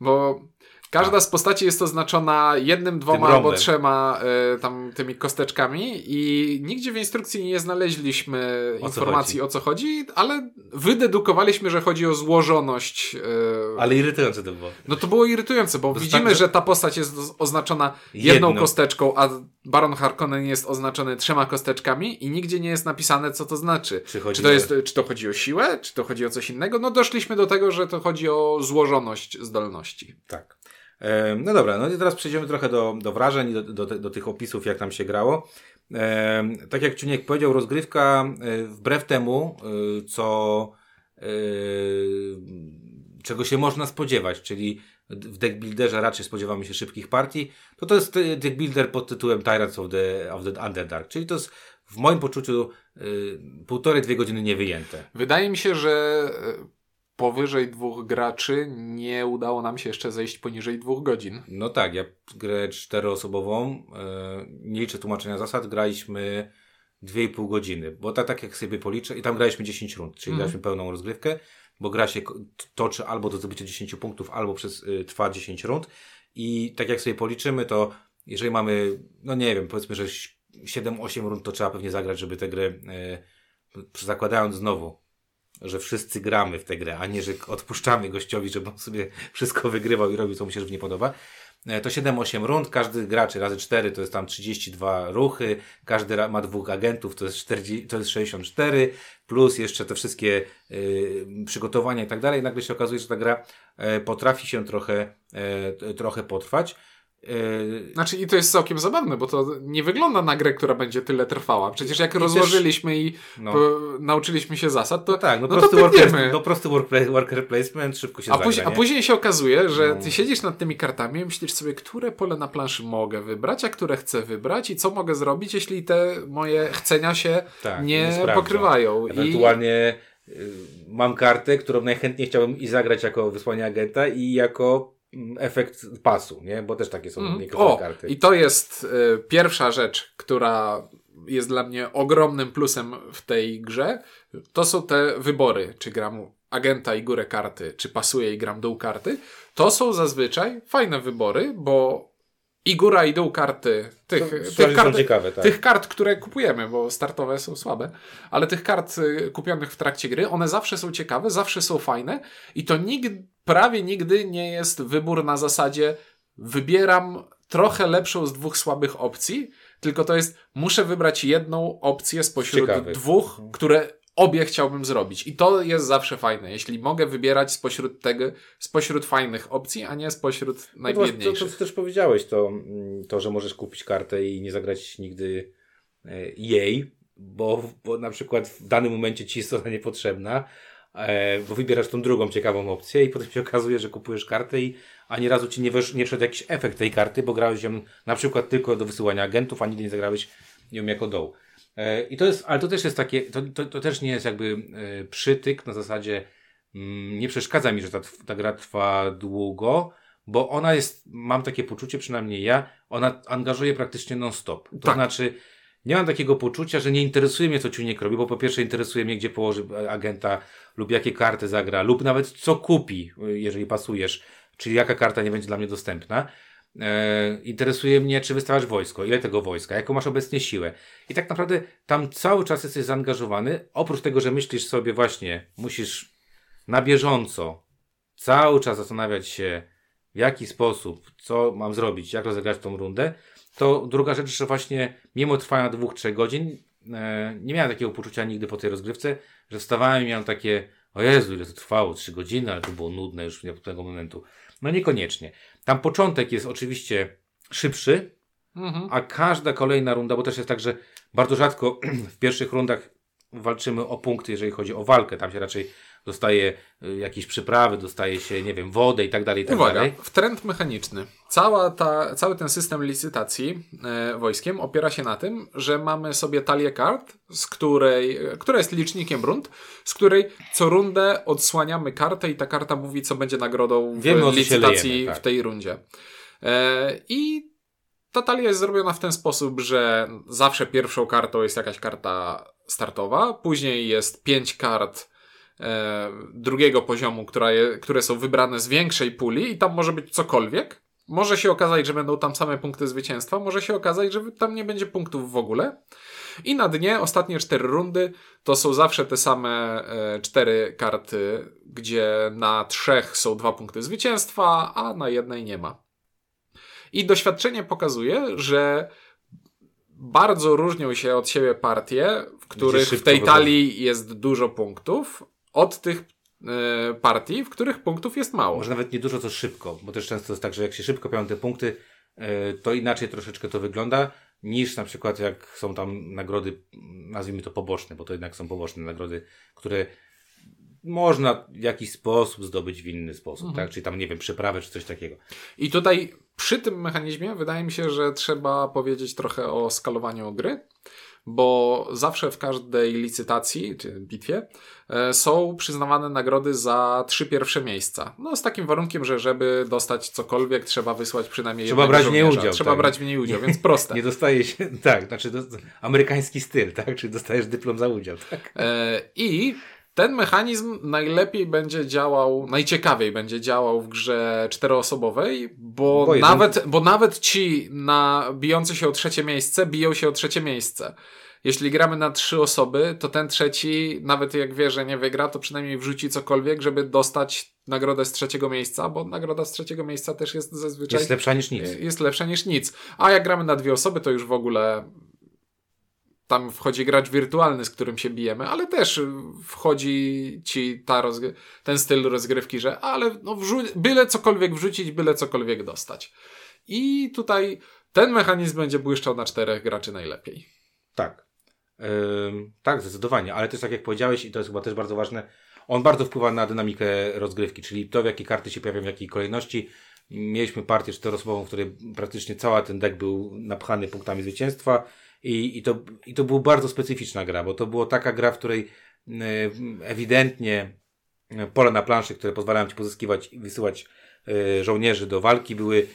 bo każda z postaci jest oznaczona jednym, dwoma Tak. Albo trzema y, tam tymi kosteczkami i nigdzie w instrukcji nie znaleźliśmy co informacji chodzi? o co chodzi, ale wydedukowaliśmy, że chodzi o złożoność. y, ale irytujące to było. No to było irytujące, bo To widzimy, tak, że- że ta postać jest oz- oznaczona jedną kosteczką, a Baron Harkonnen jest oznaczony trzema kosteczkami i nigdzie nie jest napisane, co to znaczy. Czy Czy to, o- jest, czy to chodzi o siłę, czy to chodzi o coś innego? No doszliśmy do tego, że to chodzi o złożoność zdolności. Tak. No dobra, no i teraz przejdziemy trochę do, do wrażeń do, do, do tych opisów, jak nam się grało. Tak jak Czuniek powiedział, rozgrywka e, wbrew temu, e, co e, czego się można spodziewać, czyli w deckbuilderze raczej spodziewamy się szybkich partii, to to jest e, deckbuilder pod tytułem Tyrants of the, of the Underdark, czyli to jest w moim poczuciu półtorej, dwie godziny niewyjęte. Wydaje mi się, że powyżej dwóch graczy nie udało nam się jeszcze zejść poniżej dwóch godzin. No tak, ja grę czteroosobową, e, nie liczę tłumaczenia zasad, graliśmy 2,5 godziny, bo tak, tak jak sobie policzę, i tam graliśmy 10 rund, czyli Mhm. graliśmy pełną rozgrywkę, bo gra się toczy albo do zdobycia 10 punktów, albo przez y, trwa 10 rund i tak jak sobie policzymy, to jeżeli mamy, no nie wiem, powiedzmy, że 7-8 rund, to trzeba pewnie zagrać, żeby tę grę, e, zakładając znowu, że wszyscy gramy w tę grę, a nie, że odpuszczamy gościowi, żeby on sobie wszystko wygrywał i robił, co mu się żywnie podoba. E, To 7-8 rund, każdy gracz razy 4 to jest tam 32 ruchy, każdy ma dwóch agentów, to jest, 40, to jest 64, plus jeszcze te wszystkie y, przygotowania i tak dalej. Nagle się okazuje, że ta gra e, potrafi się trochę, t- trochę potrwać. Yy, Znaczy i to jest całkiem zabawne, bo to nie wygląda na grę, która będzie tyle trwała. Przecież jak rozłożyliśmy i no. nauczyliśmy się zasad, to No tak, no, no prosty, to worker, no prosty work, worker placement, szybko się A, zagra, później, a nie? później się okazuje, że No. ty siedzisz nad tymi kartami i myślisz sobie, które pole na planszy mogę wybrać, a które chcę wybrać i co mogę zrobić, jeśli te moje chcenia się Tak, nie, nie pokrywają. I Ewentualnie y, mam kartę, którą najchętniej chciałbym i zagrać jako wysłanie agenta i jako efekt pasu, nie? Bo też takie są Mhm. niektóre O, karty. i to jest y, pierwsza rzecz, która jest dla mnie ogromnym plusem w tej grze. To są te wybory, czy gram agenta i górę karty, czy pasuje i gram dół karty. To są zazwyczaj fajne wybory, bo i góra i dół karty, tych, To- tych, kart, ciekawe, tak. tych kart, które kupujemy, bo startowe są słabe, ale tych kart y, kupionych w trakcie gry, one zawsze są ciekawe, zawsze są fajne i to nigdy, prawie nigdy nie jest wybór na zasadzie wybieram trochę lepszą z dwóch słabych opcji, tylko to jest muszę wybrać jedną opcję spośród Ciekawych. dwóch, które obie chciałbym zrobić. I to jest zawsze fajne, jeśli mogę wybierać spośród tego, spośród fajnych opcji, a nie spośród No to, to, najbiedniejszych. to też powiedziałeś, to, mm, to, że możesz kupić kartę i nie zagrać nigdy e, jej, bo, bo na przykład w danym momencie ci jest ona niepotrzebna, e, bo wybierasz tą drugą ciekawą opcję i potem się okazuje, że kupujesz kartę i ani razu ci nie, wesz, nie wszedł jakiś efekt tej karty, bo grałeś ją na przykład tylko do wysyłania agentów, a nigdy nie zagrałeś ją jako doł. E, I to jest, ale to też jest takie, to, to, to też nie jest jakby e, przytyk na zasadzie mm, nie przeszkadza mi, że ta, ta gra trwa długo, bo ona jest, mam takie poczucie, przynajmniej ja, ona angażuje praktycznie non-stop. To Tak. znaczy, nie mam takiego poczucia, że nie interesuje mnie, co Ciuniek robi, bo po pierwsze interesuje mnie, gdzie położy agenta, lub jakie karty zagra, lub nawet co kupi, e, jeżeli pasujesz, czyli jaka karta nie będzie dla mnie dostępna. E, interesuje mnie, czy wystawiasz wojsko, ile tego wojska, jaką masz obecnie siłę. I tak naprawdę tam cały czas jesteś zaangażowany, oprócz tego, że myślisz sobie właśnie, musisz na bieżąco cały czas zastanawiać się, w jaki sposób, co mam zrobić, jak rozegrać tą rundę, to druga rzecz, że właśnie mimo trwania dwóch, trzech godzin e, nie miałem takiego poczucia nigdy po tej rozgrywce, że wstawałem i miałem takie o Jezu, ile to trwało, trzy godziny, ale to było nudne już od tego momentu. No niekoniecznie. Tam początek jest oczywiście szybszy, Mhm. a każda kolejna runda, bo też jest tak, że bardzo rzadko w pierwszych rundach walczymy o punkty, jeżeli chodzi o walkę. Tam się raczej dostaje y, jakieś przyprawy, dostaje się, nie wiem, wodę i tak dalej, i tak Uwaga, dalej. w trend mechaniczny. Cała ta, cały ten system licytacji e, wojskiem opiera się na tym, że mamy sobie talię kart, z której, która jest licznikiem rund, z której co rundę odsłaniamy kartę i ta karta mówi, co będzie nagrodą w Wiemy, licytacji lejemy, tak. w tej rundzie. E, I ta talia jest zrobiona w ten sposób, że zawsze pierwszą kartą jest jakaś karta startowa, później jest pięć kart drugiego poziomu, która je, które są wybrane z większej puli i tam może być cokolwiek. Może się okazać, że będą tam same punkty zwycięstwa, może się okazać, że tam nie będzie punktów w ogóle. I na dnie ostatnie cztery rundy to są zawsze te same e, cztery karty, gdzie na trzech są dwa punkty zwycięstwa, a na jednej nie ma. I doświadczenie pokazuje, że bardzo różnią się od siebie partie, w których w tej talii jest dużo punktów, od tych e, partii, w których punktów jest mało. Może nawet nie dużo, co szybko, bo też często jest tak, że jak się szybko piją te punkty, e, to inaczej troszeczkę to wygląda, niż na przykład jak są tam nagrody, nazwijmy to poboczne, bo to jednak są poboczne nagrody, które można w jakiś sposób zdobyć w inny sposób, Mhm. tak? Czyli tam, nie wiem, przyprawy czy coś takiego. I tutaj przy tym mechanizmie wydaje mi się, że trzeba powiedzieć trochę o skalowaniu gry, bo zawsze w każdej licytacji czy bitwie e, są przyznawane nagrody za trzy pierwsze miejsca. No z takim warunkiem, że żeby dostać cokolwiek trzeba wysłać przynajmniej Trzeba brać żołnierza. udział, Trzeba tak. brać w niej udział, więc proste. Nie dostaje się, tak, znaczy do, amerykański styl, tak? Czyli dostajesz dyplom za udział, tak? E, I ten mechanizm najlepiej będzie działał, najciekawiej będzie działał w grze czteroosobowej, bo, Bo jeden- nawet, bo nawet ci na bijący się o trzecie miejsce biją się o trzecie miejsce. Jeśli gramy na trzy osoby, to ten trzeci, nawet jak wie, że nie wygra, to przynajmniej wrzuci cokolwiek, żeby dostać nagrodę z trzeciego miejsca, bo nagroda z trzeciego miejsca też jest zazwyczaj Jest lepsza niż nic. jest lepsza niż nic. A jak gramy na dwie osoby, to już w ogóle tam wchodzi gracz wirtualny, z którym się bijemy, ale też y, wchodzi ci ta ten styl rozgrywki, że ale no byle cokolwiek wrzucić, byle cokolwiek dostać. I tutaj ten mechanizm będzie błyszczał na czterech graczy najlepiej. Tak. Tak, zdecydowanie, ale też tak jak powiedziałeś, i to jest chyba też bardzo ważne, on bardzo wpływa na dynamikę rozgrywki, czyli to, w jakie karty się pojawiają, w jakiej kolejności. Mieliśmy partię czteroosobową, w której praktycznie cały ten deck był napchany punktami zwycięstwa i, i, to, i to była bardzo specyficzna gra, bo to była taka gra, w której y, ewidentnie y, pole na planszy, które pozwalają ci pozyskiwać i wysyłać y, żołnierzy do walki, były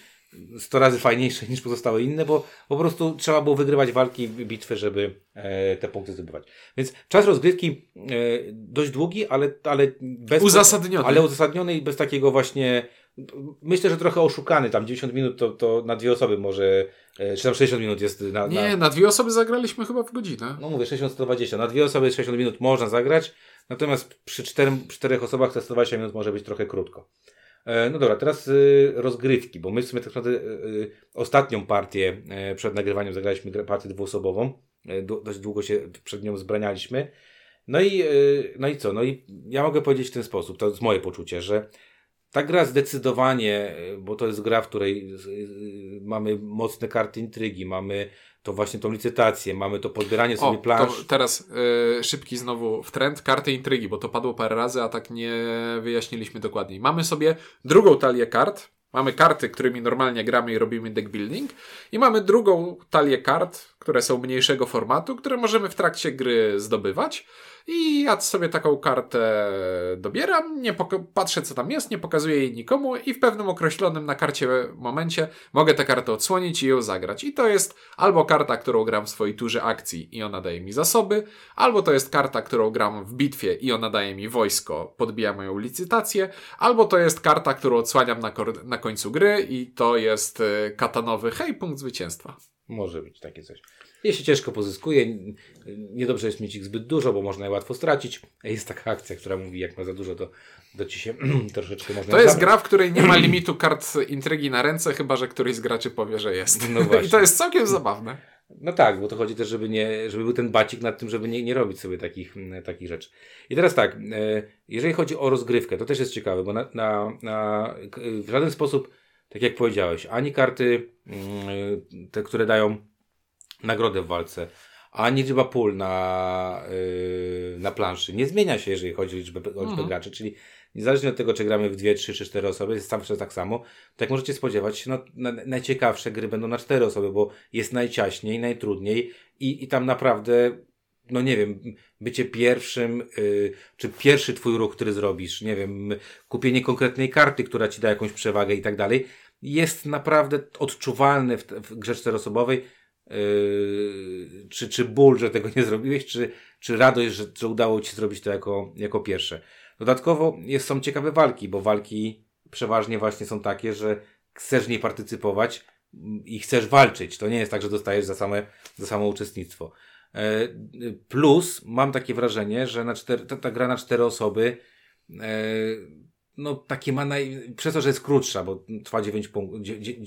100 razy fajniejsze niż pozostałe inne, bo po prostu trzeba było wygrywać walki, bitwy, żeby e, te punkty zdobywać. Więc czas rozgrywki e, dość długi, ale, ale bez... Uzasadniony. Ale uzasadniony i bez takiego właśnie... Myślę, że trochę oszukany. Tam 90 minut to, to na dwie osoby może... E, czy tam 60 minut jest na... Nie, na, na dwie osoby zagraliśmy chyba w godzinę. no mówię, 60-120. Na dwie osoby 60 minut można zagrać, natomiast przy, czterech osobach te 120 minut może być trochę krótko. E, No dobra, teraz y, rozgrywki, bo my w sumie tak naprawdę ostatnią partię przed nagrywaniem zagraliśmy partię dwuosobową. Dość długo się przed nią zbranialiśmy. No i, no i co? No i ja mogę powiedzieć w ten sposób, to jest moje poczucie, że ta gra zdecydowanie, y, bo to jest gra, w której y, y, mamy mocne karty intrygi, mamy to właśnie tą licytację, mamy to podbieranie sobie O, plansz. teraz y, szybki znowu w trend, karty intrygi, bo to padło parę razy, a tak nie wyjaśniliśmy dokładniej. Mamy sobie drugą talię kart, mamy karty, którymi normalnie gramy i robimy deck building i mamy drugą talię kart, które są mniejszego formatu, które możemy w trakcie gry zdobywać. I ja sobie taką kartę dobieram, nie patrzę co tam jest, nie pokazuję jej nikomu i w pewnym określonym na karcie momencie mogę tę kartę odsłonić i ją zagrać. I to jest albo karta, którą gram w swojej turze akcji i ona daje mi zasoby, albo to jest karta, którą gram w bitwie i ona daje mi wojsko, podbija moją licytację, albo to jest karta, którą odsłaniam na, na końcu gry i to jest y, katanowy hej, punkt zwycięstwa. Może być takie coś. Jeśli ciężko pozyskuje, niedobrze jest mieć ich zbyt dużo, bo można je łatwo stracić. Jest taka akcja, która mówi, jak ma za dużo, to, to ci się troszeczkę można To jest gra, w której nie ma limitu kart intrygi na ręce, chyba że któryś z graczy powie, że jest. No właśnie. I to jest całkiem zabawne. No tak, bo to chodzi też, żeby, nie, żeby był ten bacik nad tym, żeby nie, nie robić sobie takich, takich rzeczy. I teraz tak, e, jeżeli chodzi o rozgrywkę, to też jest ciekawe, bo na, na, na, w żaden sposób, tak jak powiedziałeś, ani karty, mm, te, które dają nagrodę w walce, ani liczba pól na, yy, na planszy nie zmienia się, jeżeli chodzi o liczbę, o liczbę Mhm. graczy, czyli niezależnie od tego, czy gramy w dwie, trzy czy cztery osoby, jest zawsze tak samo, to jak możecie spodziewać się, no, na, najciekawsze gry będą na cztery osoby, bo jest najciaśniej, najtrudniej i, i tam naprawdę, no nie wiem, bycie pierwszym, yy, czy pierwszy twój ruch, który zrobisz, nie wiem, kupienie konkretnej karty, która ci da jakąś przewagę i tak dalej, jest naprawdę odczuwalny w, w grze czteroosobowej, Yy, czy, czy ból, że tego nie zrobiłeś, czy, czy radość, że, że udało ci zrobić to jako, jako pierwsze. Dodatkowo jest, są ciekawe walki, bo walki przeważnie właśnie są takie, że chcesz w niej partycypować i chcesz walczyć. To nie jest tak, że dostajesz za same, za samo uczestnictwo. E, Plus mam takie wrażenie, że na cztery, ta, ta gra na cztery osoby e, no takie ma naj... przez to, że jest krótsza, bo trwa 9 punktów,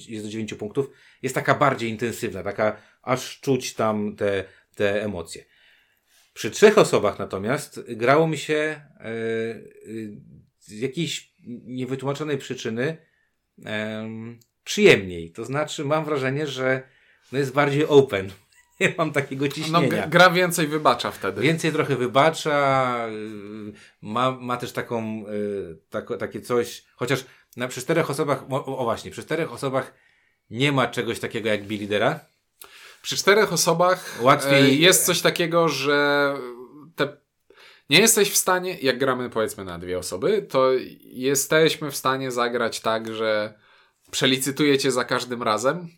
jest do 9 punktów, jest taka bardziej intensywna, taka aż czuć tam te, te emocje. Przy trzech osobach natomiast grało mi się e, z jakiejś niewytłumaczonej przyczyny em, przyjemniej. To znaczy mam wrażenie, że no jest bardziej open. Nie mam takiego No, ciśnienia. g- gra więcej wybacza wtedy. Więcej trochę wybacza, y, ma, ma też taką, y, tako, takie coś, chociaż na, przy czterech osobach, o, o właśnie, przy czterech osobach nie ma czegoś takiego jak lidera. Przy czterech osobach Łatwiej- e, jest coś takiego, że te... nie jesteś w stanie, jak gramy powiedzmy na dwie osoby, to jesteśmy w stanie zagrać tak, że przelicytujecie za każdym razem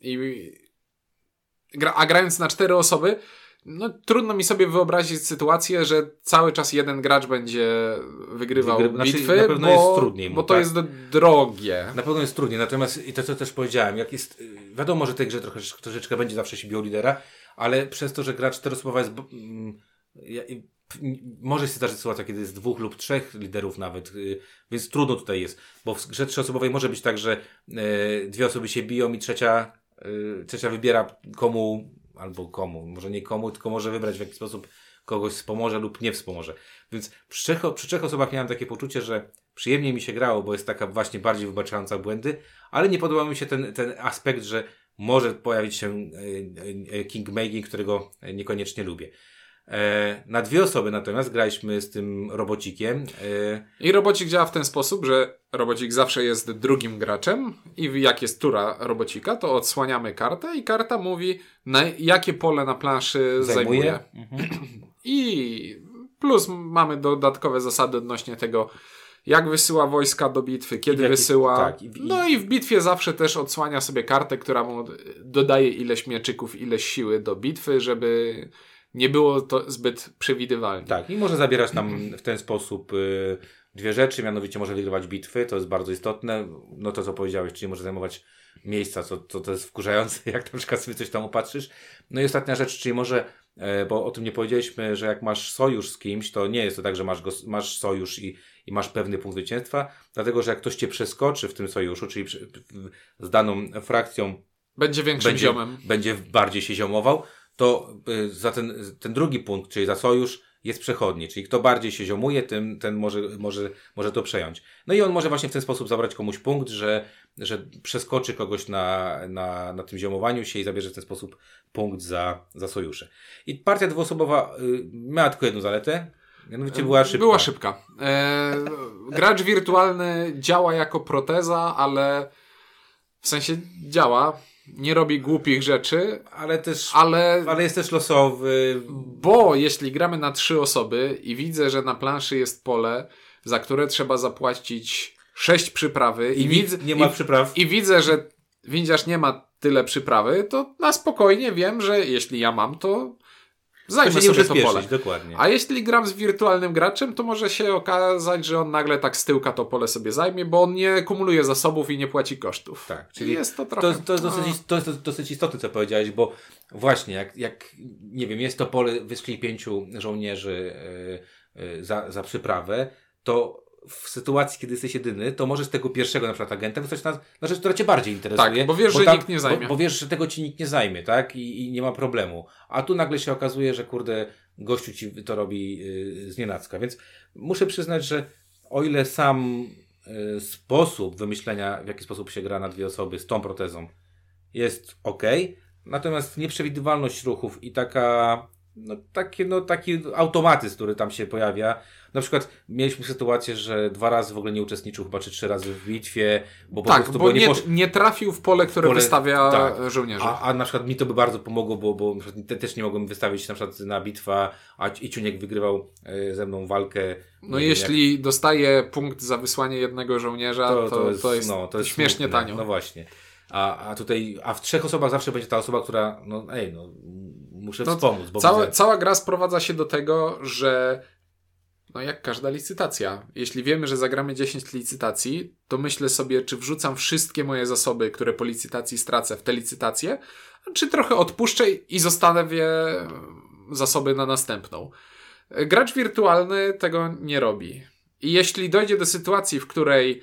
i gra, a grając na cztery osoby, no trudno mi sobie wyobrazić sytuację, że cały czas jeden gracz będzie wygrywał Wygry- znaczy, bitwy, na pewno bo, jest trudniej mu, bo to tak? jest drogie. Na pewno jest trudniej, natomiast i to co też powiedziałem, jak jest, y, wiadomo, że tej grze trochę, troszeczkę będzie zawsze się biło lidera, ale przez to, że gra czteroosobowa jest, mm, ja- może się zdarzyć sytuacja, kiedy jest dwóch lub trzech liderów nawet, y, więc trudno tutaj jest, bo w grze trzyosobowej może być tak, że y, dwie osoby się biją i trzecia, trzecia wybiera komu, albo komu, może nie komu, tylko może wybrać w jaki sposób kogoś wspomoże lub nie wspomoże. Więc przy trzech, przy trzech osobach miałem takie poczucie, że przyjemniej mi się grało, bo jest taka właśnie bardziej wybaczająca błędy, ale nie podoba mi się ten, ten aspekt, że może pojawić się e, e, kingmaking, którego niekoniecznie lubię. E, na dwie osoby natomiast graliśmy z tym robocikiem. I robocik działa w ten sposób, że robocik zawsze jest drugim graczem i jak jest tura robocika, to odsłaniamy kartę i karta mówi, na jakie pole na planszy zajmuje. zajmuje. Mhm. I plus mamy dodatkowe zasady odnośnie tego, jak wysyła wojska do bitwy, kiedy wysyła. Tak, i, i, no i w bitwie zawsze też odsłania sobie kartę, która mu dodaje ileś mieczyków, ileś siły do bitwy, żeby nie było to zbyt przewidywalne. Tak, i może zabierać nam w ten sposób y, dwie rzeczy, mianowicie może wygrywać bitwy, to jest bardzo istotne. No to co powiedziałeś, czyli może zajmować miejsca, co, co to jest wkurzające, jak na przykład sobie coś tam opatrzysz. No i ostatnia rzecz, czyli może E, bo o tym nie powiedzieliśmy, że jak masz sojusz z kimś, to nie jest to tak, że masz, go, masz sojusz i, i masz pewny punkt zwycięstwa, dlatego że jak ktoś cię przeskoczy w tym sojuszu, czyli przy, z daną frakcją będzie większym będzie, ziomem, będzie bardziej się ziomował, to y, za ten, ten drugi punkt, czyli za sojusz, jest przechodni, czyli kto bardziej się ziomuje, tym ten może, może, może to przejąć. No i on może właśnie w ten sposób zabrać komuś punkt, że, że przeskoczy kogoś na, na, na tym ziomowaniu się i zabierze w ten sposób punkt za, za sojusze. I partia dwuosobowa y, miała tylko jedną zaletę, mianowicie była szybka. Była szybka. E, gracz wirtualny działa jako proteza, ale w sensie działa, nie robi głupich rzeczy, ale też ale, ale jest też losowy. Bo jeśli gramy na trzy osoby i widzę, że na planszy jest pole, za które trzeba zapłacić sześć przyprawy i, i widzę nie ma i, przypraw. I widzę, że windziarz nie ma tyle przyprawy, to na spokojnie wiem, że jeśli ja mam, to Zajmę to sobie to pole. Dokładnie. A jeśli gram z wirtualnym graczem, to może się okazać, że on nagle tak z tyłka to pole sobie zajmie, bo on nie kumuluje zasobów i nie płaci kosztów. Tak, czyli I jest to trochę... To, to, jest dosyć, to jest dosyć istotne, co powiedziałeś, bo właśnie, jak, jak nie wiem, jest to pole wyszli pięciu żołnierzy yy, yy, za, za przyprawę, to w sytuacji, kiedy jesteś jedyny, to możesz tego pierwszego na przykład agenta wysłać na, na rzecz, która cię bardziej interesuje. Tak, bo wiesz, bo że tam, nikt nie zajmie. Bo, bo, wiesz, że tego ci nikt nie zajmie, tak? I, I, nie ma problemu. A tu nagle się okazuje, że kurde, gościu ci to robi yy, z nienacka. Więc muszę przyznać, że o ile sam yy, sposób wymyślenia, w jaki sposób się gra na dwie osoby z tą protezą jest ok, natomiast nieprzewidywalność ruchów i taka no, taki, no, taki automatyzm, który tam się pojawia. Na przykład mieliśmy sytuację, że dwa razy w ogóle nie uczestniczył, chyba czy trzy razy w bitwie, bo po tak, prostu bo, nie, posz... nie, trafił w pole, które pole, wystawia tak. żołnierzy. A, a na przykład mi to by bardzo pomogło, bo, bo te, też nie mogłem wystawić na przykład na bitwa, a Iciuniek wygrywał e, ze mną walkę. No jeśli jak... dostaje punkt za wysłanie jednego żołnierza, to, to, to, jest, to jest, no, to jest śmiesznie smutne. tanio. No właśnie. A, a tutaj, a w trzech osobach zawsze będzie ta osoba, która, no ej, no muszę no, wspomóc. Bo cała, cała gra sprowadza się do tego, że no jak każda licytacja. Jeśli wiemy, że zagramy 10 licytacji, to myślę sobie, czy wrzucam wszystkie moje zasoby, które po licytacji stracę w te licytacje, czy trochę odpuszczę i zostawię zasoby na następną. Gracz wirtualny tego nie robi. I jeśli dojdzie do sytuacji, w której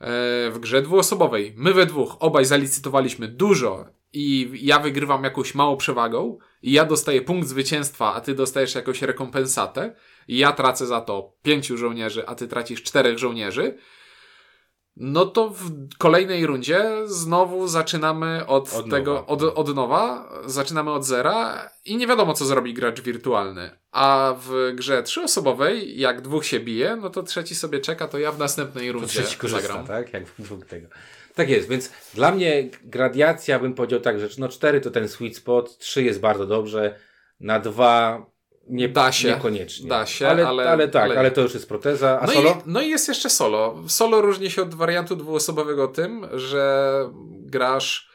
e, w grze dwuosobowej my we dwóch obaj zalicytowaliśmy dużo i ja wygrywam jakąś małą przewagą i ja dostaję punkt zwycięstwa, a ty dostajesz jakąś rekompensatę i ja tracę za to pięciu żołnierzy, a ty tracisz czterech żołnierzy, no to w kolejnej rundzie znowu zaczynamy od, od tego, nowa. Od, od nowa, zaczynamy od zera i nie wiadomo, co zrobi gracz wirtualny. A w grze trzyosobowej, jak dwóch się bije, no to trzeci sobie czeka, to ja w następnej rundzie to trzeci korzysta, zagram. tak? Jak dwóch tego. Tak jest, więc dla mnie gradiacja bym powiedział tak, że no 4 to ten sweet spot, 3 jest bardzo dobrze, na 2 nie, da się, niekoniecznie. Da się, ale, ale, ale tak, ale... ale to już jest proteza. A no solo? I, no i jest jeszcze solo. Solo różni się od wariantu dwuosobowego tym, że grasz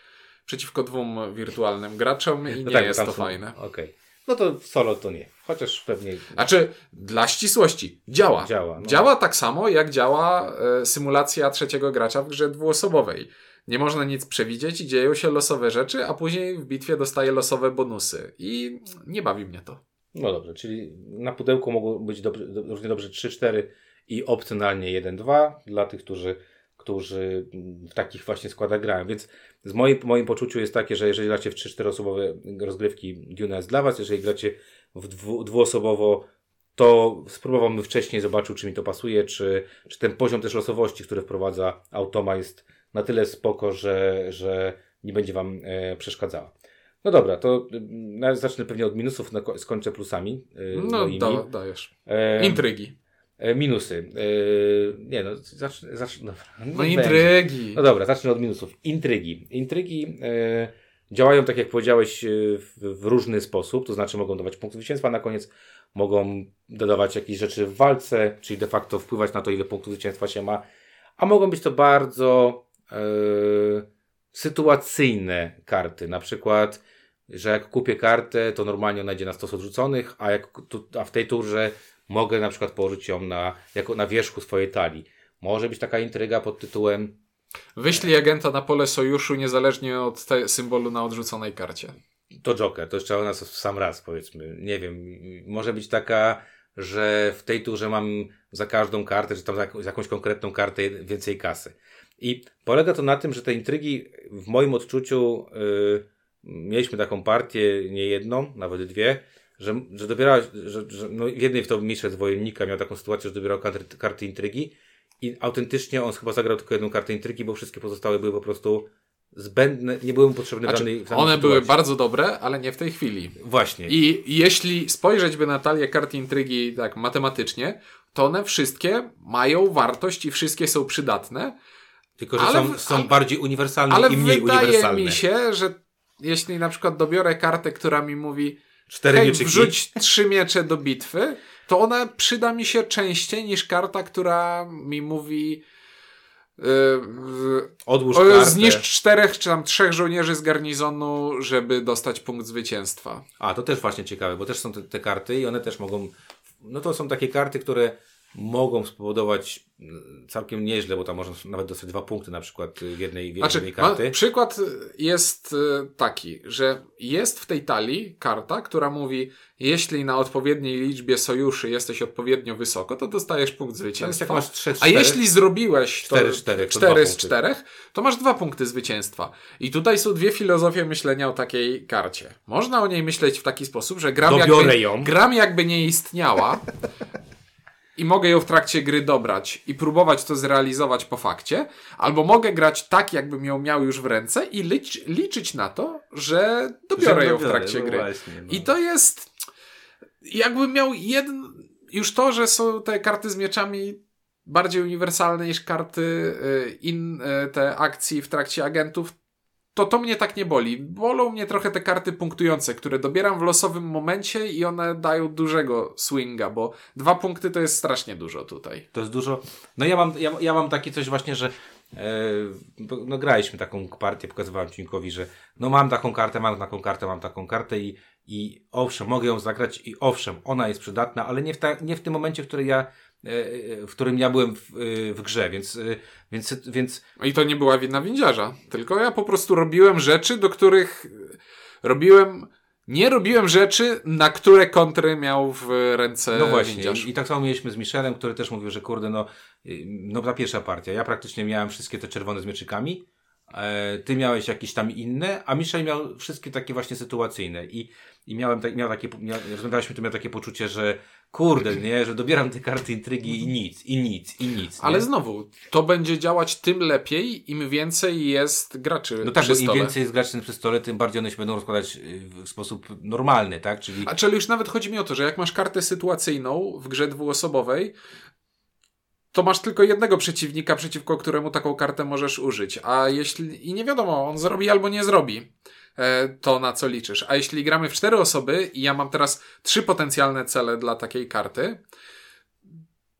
przeciwko dwóm wirtualnym graczom i no nie tak, jest to są... fajne. Okej. Okay. No to solo to nie. Chociaż pewnie. Znaczy, dla ścisłości, działa. Działa, no. działa tak samo, jak działa e, symulacja trzeciego gracza w grze dwuosobowej. Nie można nic przewidzieć i dzieją się losowe rzeczy, a później w bitwie dostaje losowe bonusy. I nie bawi mnie to. No dobrze, czyli na pudełku mogą być dobrze, równie dobrze 3-4 i opcjonalnie 1-2 dla tych, którzy, którzy w takich właśnie składach grają. Więc z moim, moim poczuciu jest takie, że jeżeli gracie w 3-4 osobowe rozgrywki, Duna jest dla Was, jeżeli gracie w dwu, dwuosobowo, to spróbowałbym wcześniej, zobaczył, czy mi to pasuje, czy, czy ten poziom też losowości, który wprowadza Automa jest na tyle spoko, że, że nie będzie Wam e, przeszkadzała. No dobra, to y, zacznę pewnie od minusów, skończę plusami. Y, no, da, dajesz. E, Intrygi. E, minusy. E, nie no, zacznę. zacznę dobra. No intrygi. No dobra, zacznę od minusów. Intrygi. Intrygi e, działają, tak jak powiedziałeś, w, w, różny sposób, to znaczy mogą dawać punkt zwycięstwa na koniec, mogą dodawać jakieś rzeczy w walce, czyli de facto wpływać na to, ile punktów zwycięstwa się ma, a mogą być to bardzo e, sytuacyjne karty. Na przykład, że jak kupię kartę, to normalnie ona idzie na stos odrzuconych, a, jak, a w tej turze mogę na przykład położyć ją na, jako na wierzchu swojej talii. Może być taka intryga pod tytułem Wyślij agenta na pole sojuszu niezależnie od symbolu na odrzuconej karcie. To Joker, to jeszcze u nas w sam raz powiedzmy. Nie wiem, może być taka, że w tej turze mam za każdą kartę, czy tam za, za jakąś konkretną kartę więcej kasy. I polega to na tym, że te intrygi w moim odczuciu yy, mieliśmy taką partię, nie jedną, nawet dwie, że, że dobierałeś, że, że no w jednej w to mistrzec wojennika miał taką sytuację, że dobierał karty, karty intrygi i autentycznie on chyba zagrał tylko jedną kartę intrygi, bo wszystkie pozostałe były po prostu zbędne, nie były mu potrzebne znaczy, w danej, w danej One sytuacji. były bardzo dobre, ale nie w tej chwili. Właśnie. I jeśli spojrzeć by na talię kart intrygi tak matematycznie, to one wszystkie mają wartość i wszystkie są przydatne. Tylko, że ale, są, są ale, bardziej uniwersalne i mniej uniwersalne. Ale wydaje mi się, że jeśli na przykład dobiorę kartę, która mi mówi Cztery hej, mieczyki. wrzuć trzy miecze do bitwy, to ona przyda mi się częściej niż karta, która mi mówi yy, Odłóż kartę. zniszcz czterech czy tam trzech żołnierzy z garnizonu, żeby dostać punkt zwycięstwa. A, to też właśnie ciekawe, bo też są te, te karty i one też mogą no to są takie karty, które mogą spowodować mm, całkiem nieźle, bo tam można nawet dostać dwa punkty na przykład w jednej, w jednej znaczy, karty. Przykład jest y, taki, że jest w tej talii karta, która mówi, jeśli na odpowiedniej liczbie sojuszy jesteś odpowiednio wysoko, to dostajesz punkt zwycięstwa. Jak masz 3, 4, A jeśli zrobiłeś to 4, 4, 4 z 4, to masz dwa punkty zwycięstwa. I tutaj są dwie filozofie myślenia o takiej karcie. Można o niej myśleć w taki sposób, że gram, jakby, ją. gram jakby nie istniała, i mogę ją w trakcie gry dobrać i próbować to zrealizować po fakcie, albo mogę grać tak, jakbym ją miał już w ręce i licz, liczyć na to, że dobiorę że ją w trakcie no gry. Właśnie, no. I to jest jakbym miał jeden... Już to, że są te karty z mieczami bardziej uniwersalne niż karty y, in, y, te akcji w trakcie agentów, to to mnie tak nie boli. Bolą mnie trochę te karty punktujące, które dobieram w losowym momencie i one dają dużego swinga, bo dwa punkty to jest strasznie dużo tutaj. To jest dużo. No ja mam, ja, ja mam takie coś właśnie, że e, no graliśmy taką partię, pokazywałem Cinkowi, że no mam taką kartę, mam taką kartę, mam taką kartę i, i owszem, mogę ją zagrać i owszem, ona jest przydatna, ale nie w, ta, nie w tym momencie, w którym ja w którym ja byłem w, e, w grze, więc, więc, więc... No I to nie była wina windziarza, tylko ja po prostu robiłem rzeczy, do których robiłem... Nie robiłem rzeczy, na które kontry miał w ręce No właśnie, windziarz. i tak samo mieliśmy z Michelem, który też mówił, że kurde, no, no ta pierwsza partia, ja praktycznie miałem wszystkie te czerwone z mieczykami, ty miałeś jakieś tam inne, a Michel miał wszystkie takie właśnie sytuacyjne i, i miałem, miał takie, miał, rozmawialiśmy, to miał takie poczucie, że kurde, nie, że dobieram te karty intrygi i nic, i nic, i nic. Ale znowu, to będzie działać tym lepiej, im więcej jest graczy No tak, przy bo im więcej jest graczy przy stole, tym bardziej one się będą rozkładać y, w sposób normalny, tak? Czyli... A czyli już nawet chodzi mi o to, że jak masz kartę sytuacyjną w grze dwuosobowej, to masz tylko jednego przeciwnika, przeciwko któremu taką kartę możesz użyć. A jeśli. I nie wiadomo, on zrobi albo nie zrobi. E, to, na co liczysz. A jeśli gramy w cztery osoby i ja mam teraz trzy potencjalne cele dla takiej karty,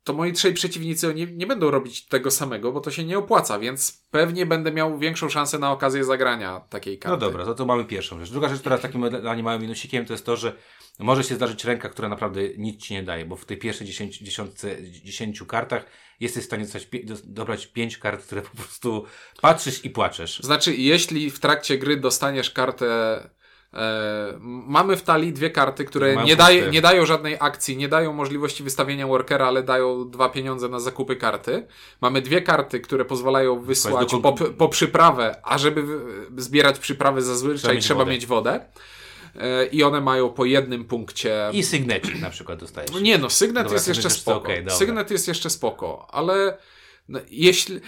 to moi trzej przeciwnicy nie, nie będą robić tego samego, bo to się nie opłaca, więc pewnie będę miał większą szansę na okazję zagrania takiej karty. No dobra, to, to mamy pierwszą rzecz. Druga rzecz, która jest takim dla mnie małym minusikiem, to jest to, że może się zdarzyć ręka, która naprawdę nic ci nie daje, bo w tej pierwszej dziesiątce, dziesięciu kartach jesteś w stanie dostać, dobrać pięć kart, które po prostu patrzysz i płaczesz. Znaczy, jeśli w trakcie gry dostaniesz kartę E, mamy w talii dwie karty, które nie, nie dają żadnej akcji, nie dają możliwości wystawienia workera, ale dają dwa pieniądze na zakupy karty. Mamy dwie karty, które pozwalają wysłać po, po przyprawę, a żeby zbierać przyprawy zazwyczaj trzeba, mieć, trzeba mieć wodę. E, i one mają po jednym punkcie. I sygnecik na przykład dostajesz. No nie no, Sygnet Dobra, jest jeszcze spoko. dobra. Sygnet jest jeszcze spoko, ale no, jeśli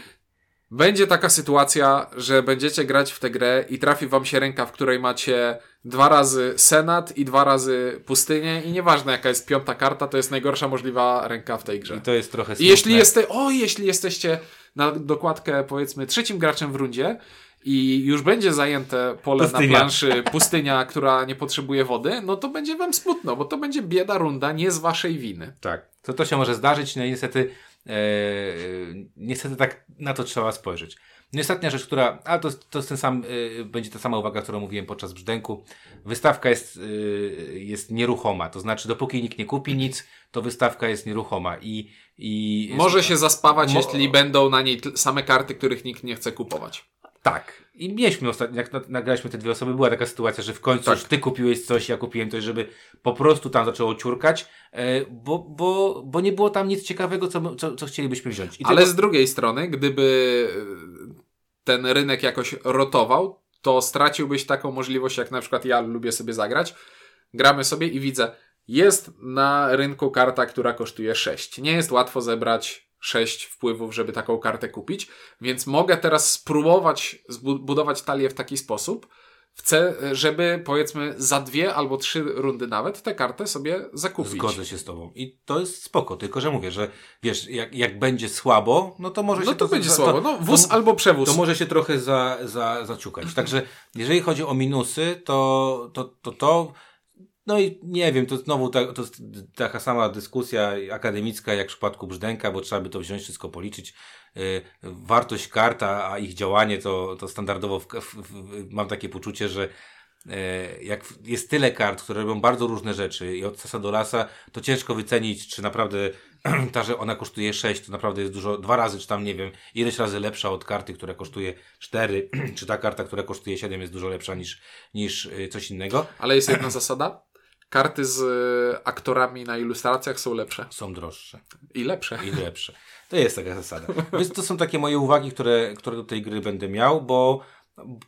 będzie taka sytuacja, że będziecie grać w tę grę i trafi wam się ręka, w której macie dwa razy Senat i dwa razy pustynię i nieważne jaka jest piąta karta, to jest najgorsza możliwa ręka w tej grze. I to jest trochę I jeśli, jeste, o, jeśli jesteście na dokładkę, powiedzmy, trzecim graczem w rundzie i już będzie zajęte pole Pustynia. na planszy, pustynia, która nie potrzebuje wody, no to będzie wam smutno, bo to będzie bieda runda, nie z waszej winy. Tak. To, to się może zdarzyć, no i niestety, e, niestety tak na to trzeba spojrzeć. No i ostatnia rzecz, która, a to, to jest ten sam, e, będzie ta sama uwaga, którą mówiłem podczas brzdęku. Wystawka jest, e, jest nieruchoma, to znaczy dopóki nikt nie kupi nic, to wystawka jest nieruchoma i, i Może się zaspawać, Mo- jeśli będą na niej same karty, których nikt nie chce kupować. Tak. I mieliśmy ostatnio, jak na- nagraliśmy te dwie osoby, była taka sytuacja, że w końcu Tak. ty kupiłeś coś, ja kupiłem coś, żeby po prostu tam zaczęło ciurkać, e, bo, bo, bo nie było tam nic ciekawego, co, co, co chcielibyśmy wziąć. I Ale tego- z drugiej strony, gdyby e, ten rynek jakoś rotował, to straciłbyś taką możliwość, jak na przykład ja lubię sobie zagrać. Gramy sobie i widzę, jest na rynku karta, która kosztuje 6. Nie jest łatwo zebrać 6 wpływów, żeby taką kartę kupić, więc mogę teraz spróbować zbudować talię w taki sposób, chcę, żeby powiedzmy za dwie albo trzy rundy nawet tę kartę sobie zakupić. Zgodzę się z tobą. I to jest spoko, tylko że mówię, że wiesz, jak, jak będzie słabo, no to może No się to będzie za- słabo. No, wóz to, albo przewóz. to może się trochę za, za, zaciukać. Także jeżeli chodzi o minusy, to to, to, to no i nie wiem, to znowu ta, to jest taka sama dyskusja akademicka jak w przypadku Brzdęka, bo trzeba by to wziąć, wszystko policzyć. Yy, wartość kart, a, a ich działanie to, to standardowo w, w, w, mam takie poczucie, że e, jak jest tyle kart, które robią bardzo różne rzeczy i od sasa do lasa, to ciężko wycenić, czy naprawdę ta, że ona kosztuje 6, to naprawdę jest dużo, dwa razy, czy tam nie wiem, ileś razy lepsza od karty, która kosztuje 4, czy ta karta, która kosztuje 7 jest dużo lepsza niż, niż y, coś innego. Ale jest jedna zasada. Karty z e, aktorami na ilustracjach są lepsze. Są droższe I lepsze. i lepsze. To jest taka zasada. Więc to są takie moje uwagi, które, które do tej gry będę miał, bo,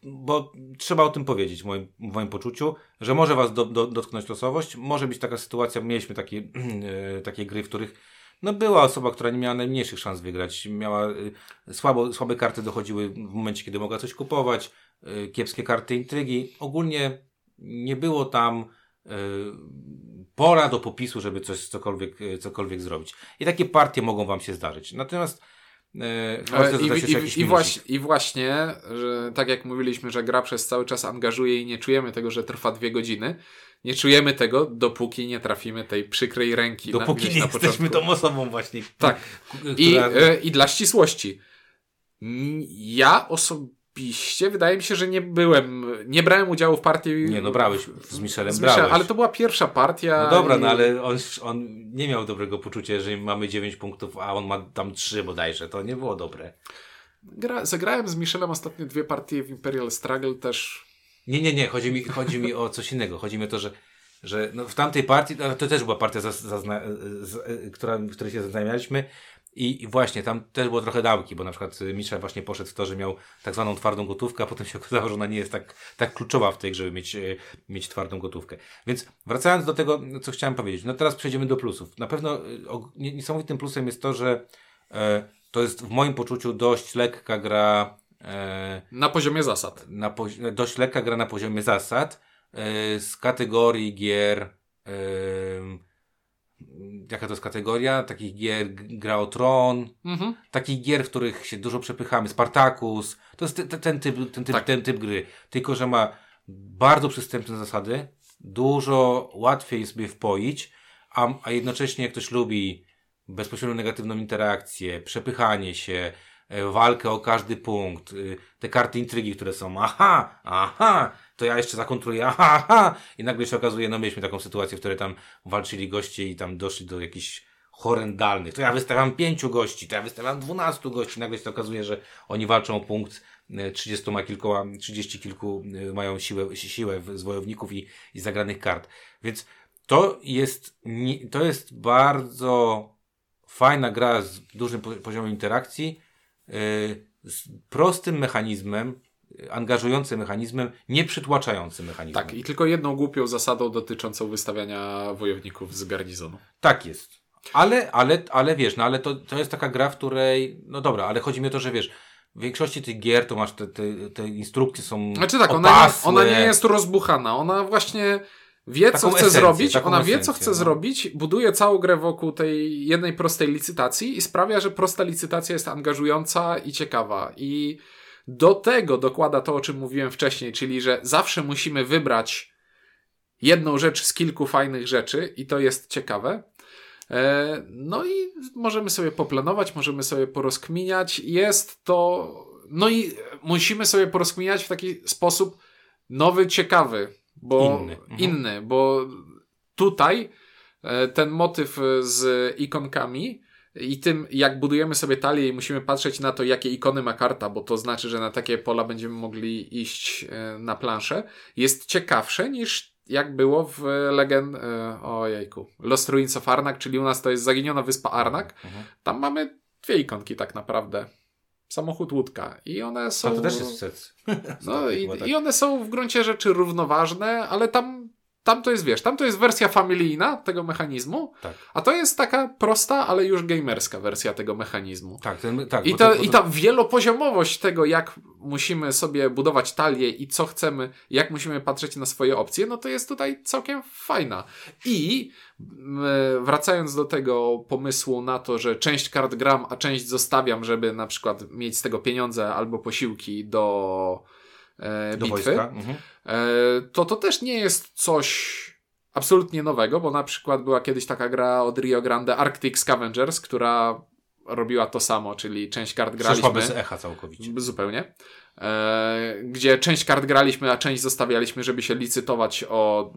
bo trzeba o tym powiedzieć w moim, w moim poczuciu, że może was do, do, dotknąć losowość. Może być taka sytuacja, mieliśmy takie, e, takie gry, w których no była osoba, która nie miała najmniejszych szans wygrać. Miała y, słabo, słabe karty dochodziły w momencie, kiedy mogła coś kupować, y, kiepskie karty intrygi. Ogólnie nie było tam y, pola do popisu, żeby coś cokolwiek, y, cokolwiek zrobić. I takie partie mogą wam się zdarzyć. Natomiast E, I, i, i, właśnie, I właśnie, że tak jak mówiliśmy, że gra przez cały czas angażuje i nie czujemy tego, że trwa dwie godziny. Nie czujemy tego, dopóki nie trafimy tej przykrej ręki. na, Dopóki gdzieś nie na jesteśmy tą osobą właśnie. Tak. k- I, która- e, I dla ścisłości. Ja osobiście wydaje mi się, że nie byłem, nie brałem udziału w partii. Nie, no brałeś, z Michelem z brałeś. Ale to była pierwsza partia. No dobra, i- no ale on, on nie miał dobrego poczucia, że mamy 9 punktów, a on ma tam 3 bodajże. To nie było dobre. Gra, zagrałem z Michelem ostatnio dwie partie w Imperial Struggle też. Nie, nie, nie, chodzi mi, chodzi mi o coś innego. Chodzi mi o to, że, że no w tamtej partii, no to też była partia, zaz, zazna, z, która, w której się zaznajamialiśmy i, i właśnie tam też było trochę dałki, bo na przykład Michel właśnie poszedł w to, że miał tak zwaną twardą gotówkę, a potem się okazało, że ona nie jest tak, tak kluczowa w tej, żeby mieć, e, mieć twardą gotówkę. Więc wracając do tego, co chciałem powiedzieć, no teraz przejdziemy do plusów. Na pewno e, o, nie- niesamowitym plusem jest to, że e, to jest w moim poczuciu dość lekka gra e, Na poziomie zasad. na pozi- dość lekka gra na poziomie zasad yy, z kategorii gier yy, jaka to jest kategoria? Takich gier gra o tron, Mhm. takich gier, w których się dużo przepychamy, Spartacus, to jest te- te- ten typ, ten typ, Tak. ten typ gry, tylko że ma bardzo przystępne zasady, dużo łatwiej sobie wpoić, a, a jednocześnie jak ktoś lubi bezpośrednią negatywną interakcję, przepychanie się, walkę o każdy punkt, y, te karty intrygi, które są, aha, aha, to ja jeszcze zakontruję, aha, aha, i nagle się okazuje, no mieliśmy taką sytuację, w której tam walczyli goście i tam doszli do jakichś horrendalnych, to ja wystawiam pięciu gości, to ja wystawiam dwunastu gości, nagle się okazuje, że oni walczą o punkt e, trzydziestoma kilkoma, trzydzieści kilku e, mają siłę, siłę z wojowników i, i zagranych kart, więc to jest, to jest bardzo fajna gra z dużym po- poziomem interakcji, z prostym mechanizmem, angażującym mechanizmem, nie przytłaczającym mechanizmem. Tak, i tylko jedną głupią zasadą dotyczącą wystawiania wojowników z garnizonu. Tak jest. Ale, ale, ale wiesz, no ale to, to jest taka gra, w której, no dobra, ale chodzi mi o to, że wiesz, w większości tych gier to masz te, te, te instrukcje są Znaczy tak, ona nie, ona nie jest rozbuchana, ona właśnie wie, co chce esencję, zrobić, ona wie, co esencję, chce no. zrobić, buduje całą grę wokół tej jednej prostej licytacji i sprawia, że prosta licytacja jest angażująca i ciekawa. I do tego dokłada to, o czym mówiłem wcześniej, czyli, że zawsze musimy wybrać jedną rzecz z kilku fajnych rzeczy i to jest ciekawe. E, No i możemy sobie poplanować, możemy sobie porozkminiać. Jest to. No i musimy sobie porozkminiać w taki sposób nowy, ciekawy, bo Inny. Mhm. inny, bo tutaj e, ten motyw z ikonkami i tym, jak budujemy sobie talię i musimy patrzeć na to, jakie ikony ma karta, bo to znaczy, że na takie pola będziemy mogli iść e, na planszę, jest ciekawsze niż jak było w legend... e, Ojejku. Lost Ruins of Arnak, czyli u nas to jest zaginiona wyspa Arnak. Mhm. Tam mamy dwie ikonki tak naprawdę. Samochód, łódka. I one są... A to też jest. No i, tak. i one są w gruncie rzeczy równoważne, ale tam, tam to jest, wiesz, tam to jest wersja familijna tego mechanizmu, Tak. a to jest taka prosta, ale już gamerska wersja tego mechanizmu. Tak, ten, tak I, to- bo I ta wielopoziomowość tego, jak musimy sobie budować talię i co chcemy, jak musimy patrzeć na swoje opcje, no to jest tutaj całkiem fajna. I wracając do tego pomysłu na to, że część kart gram, a część zostawiam, żeby na przykład mieć z tego pieniądze albo posiłki do, e, do bitwy, wojska. Mhm. e, to to też nie jest coś absolutnie nowego, bo na przykład była kiedyś taka gra od Rio Grande Arctic Scavengers, która robiła to samo, czyli część kart Przeszła graliśmy bez echa całkowicie. zupełnie, e, gdzie część kart graliśmy, a część zostawialiśmy, żeby się licytować o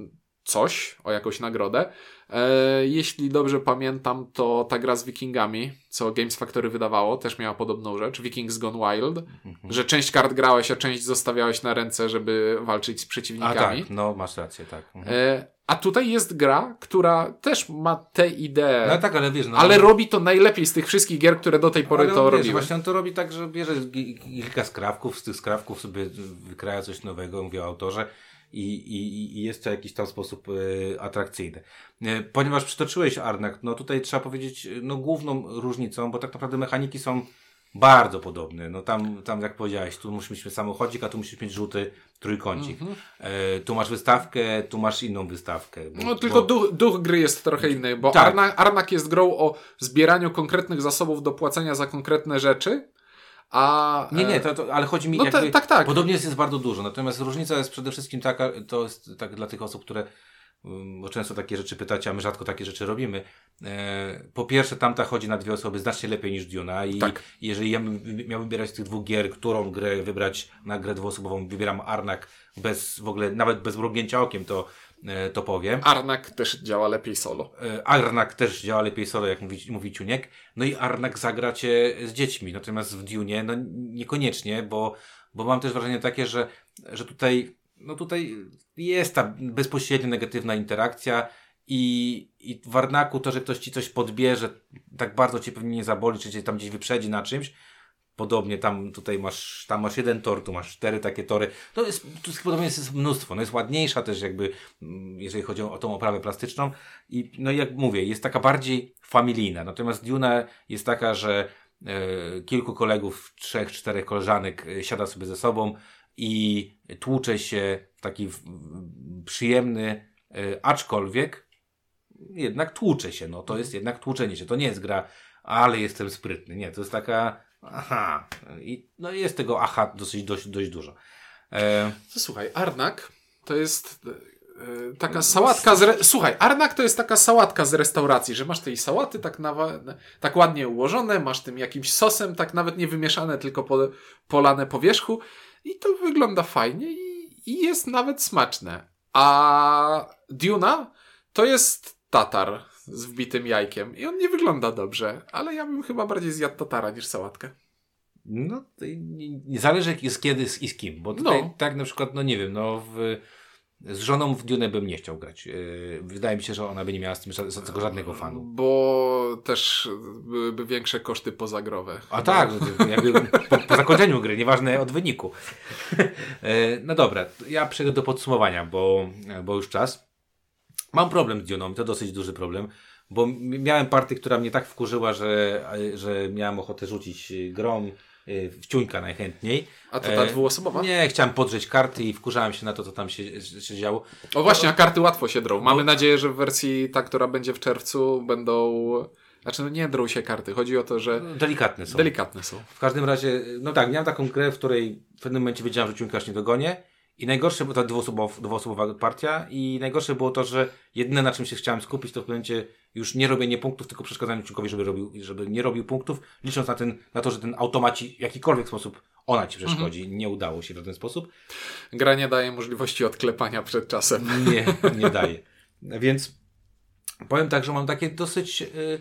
coś, o jakąś nagrodę. E, jeśli dobrze pamiętam, to ta gra z Wikingami, co Games Factory wydawało, też miała podobną rzecz, Vikings Gone Wild, Mhm. że część kart grałeś, a część zostawiałeś na ręce, żeby walczyć z A przeciwnikami. tak, no masz rację, tak. Mhm. E, a tutaj jest gra, która też ma tę ideę, No tak, ale wiesz, no, ale robi to najlepiej z tych wszystkich gier, które do tej pory ale to wiesz, robiły. Właśnie on to robi tak, że bierze kilka skrawków, z tych skrawków sobie wykraja coś nowego, mówię o autorze i, i, i jest to w jakiś tam sposób e, atrakcyjny. E, ponieważ przytoczyłeś Arnak, no tutaj trzeba powiedzieć, e, no główną różnicą, bo tak naprawdę mechaniki są bardzo podobne. No tam, tam jak powiedziałeś, tu musisz mieć samochodzik, a tu musisz mieć żółty trójkącik. Mhm. E, tu masz wystawkę, tu masz inną wystawkę. Bo, No tylko bo, duch, duch gry jest trochę inny, bo Tak. Arnak, Arnak jest grą o zbieraniu konkretnych zasobów do płacenia za konkretne rzeczy, a... Nie, nie, e, to, to, ale chodzi mi No jakby, ta- tak, tak. Podobnie jest, jest bardzo dużo, natomiast różnica jest przede wszystkim taka, to jest tak dla tych osób, które, ym, bo często takie rzeczy pytacie, a my rzadko takie rzeczy robimy. E, po pierwsze, tamta chodzi na dwie osoby znacznie lepiej niż Duna i Tak. jeżeli ja bym miał wybierać z tych dwóch gier, którą grę wybrać na grę dwuosobową, wybieram Arnak bez w ogóle, nawet bez mrugnięcia okiem, to, to powiem. Arnak też działa lepiej solo. E, Arnak też działa lepiej solo, jak mówi, mówi Ciuniek. No i Arnak zagracie z dziećmi. Natomiast w Dune, no niekoniecznie, bo, bo mam też wrażenie takie, że, że tutaj, no tutaj jest ta bezpośrednio negatywna interakcja i, i w Arnaku to, że ktoś ci coś podbierze, tak bardzo cię pewnie nie zaboli, czy cię tam gdzieś wyprzedzi na czymś. Podobnie tam tutaj masz, tam masz jeden tor, tu masz cztery takie tory. To jest, tu podobnie jest mnóstwo. No jest ładniejsza też jakby, mm, jeżeli chodzi o tą oprawę plastyczną. I no jak mówię, jest taka bardziej familijna. Natomiast Duna jest taka, że e, kilku kolegów, trzech, czterech koleżanek e, siada sobie ze sobą i tłucze się w taki w, w, przyjemny, e, aczkolwiek jednak tłucze się. No to jest jednak tłuczenie się. To nie jest gra, ale jestem sprytny. Nie, to jest taka aha. I no jest tego aha dosyć dość, dość dużo. E, To słuchaj, Arnak to jest e, taka sałatka z... Re... Słuchaj, Arnak to jest taka sałatka z restauracji, że masz tej sałaty tak, nawa... tak ładnie ułożone, masz tym jakimś sosem, tak nawet nie wymieszane, tylko po... polane po wierzchu i to wygląda fajnie i, i jest nawet smaczne. A Duna to jest tatar z wbitym jajkiem i on nie wygląda dobrze, ale ja bym chyba bardziej zjadł tatara niż sałatkę. No, nie, zależy jak jest kiedy i z kim, bo tutaj No. tak na przykład, no nie wiem, no w, Z żoną w Dune bym nie chciał grać. Yy, wydaje mi się, że ona by nie miała z tym z tego żadnego fanu. Bo też byłyby większe koszty pozagrowe. A tak, no jakby po, po zakończeniu gry, nieważne od wyniku. E, no dobra, ja przejdę do podsumowania, bo, bo już czas. Mam problem z Duną, to dosyć duży problem, bo miałem partię, która mnie tak wkurzyła, że, że miałem ochotę rzucić grom y, w ciuńka najchętniej. A to ta E, dwuosobowa? Nie, chciałem podrzeć karty i wkurzałem się na to, co tam się, się działo. O właśnie, a karty łatwo się drą. Mamy nadzieję, że w wersji ta, która będzie w czerwcu będą... Znaczy no nie drą się karty. Chodzi o to, że Delikatne są. delikatne są. W każdym razie, no tak, miałem taką grę, w której w pewnym momencie wiedziałem, że ciuńka już nie dogonię. I najgorsze była ta dwuosobowa, dwuosobowa partia i najgorsze było to, że jedyne na czym się chciałem skupić to w momencie już nie robienie punktów, tylko przeszkadzanie ciunkowi, żeby, robił, żeby nie robił punktów, licząc na, ten, na to, że ten automaci w jakikolwiek sposób ona ci przeszkodzi. Nie udało się w żaden sposób. Gra nie daje możliwości odklepania przed czasem. Nie, nie daje. Więc powiem tak, że mam takie dosyć y,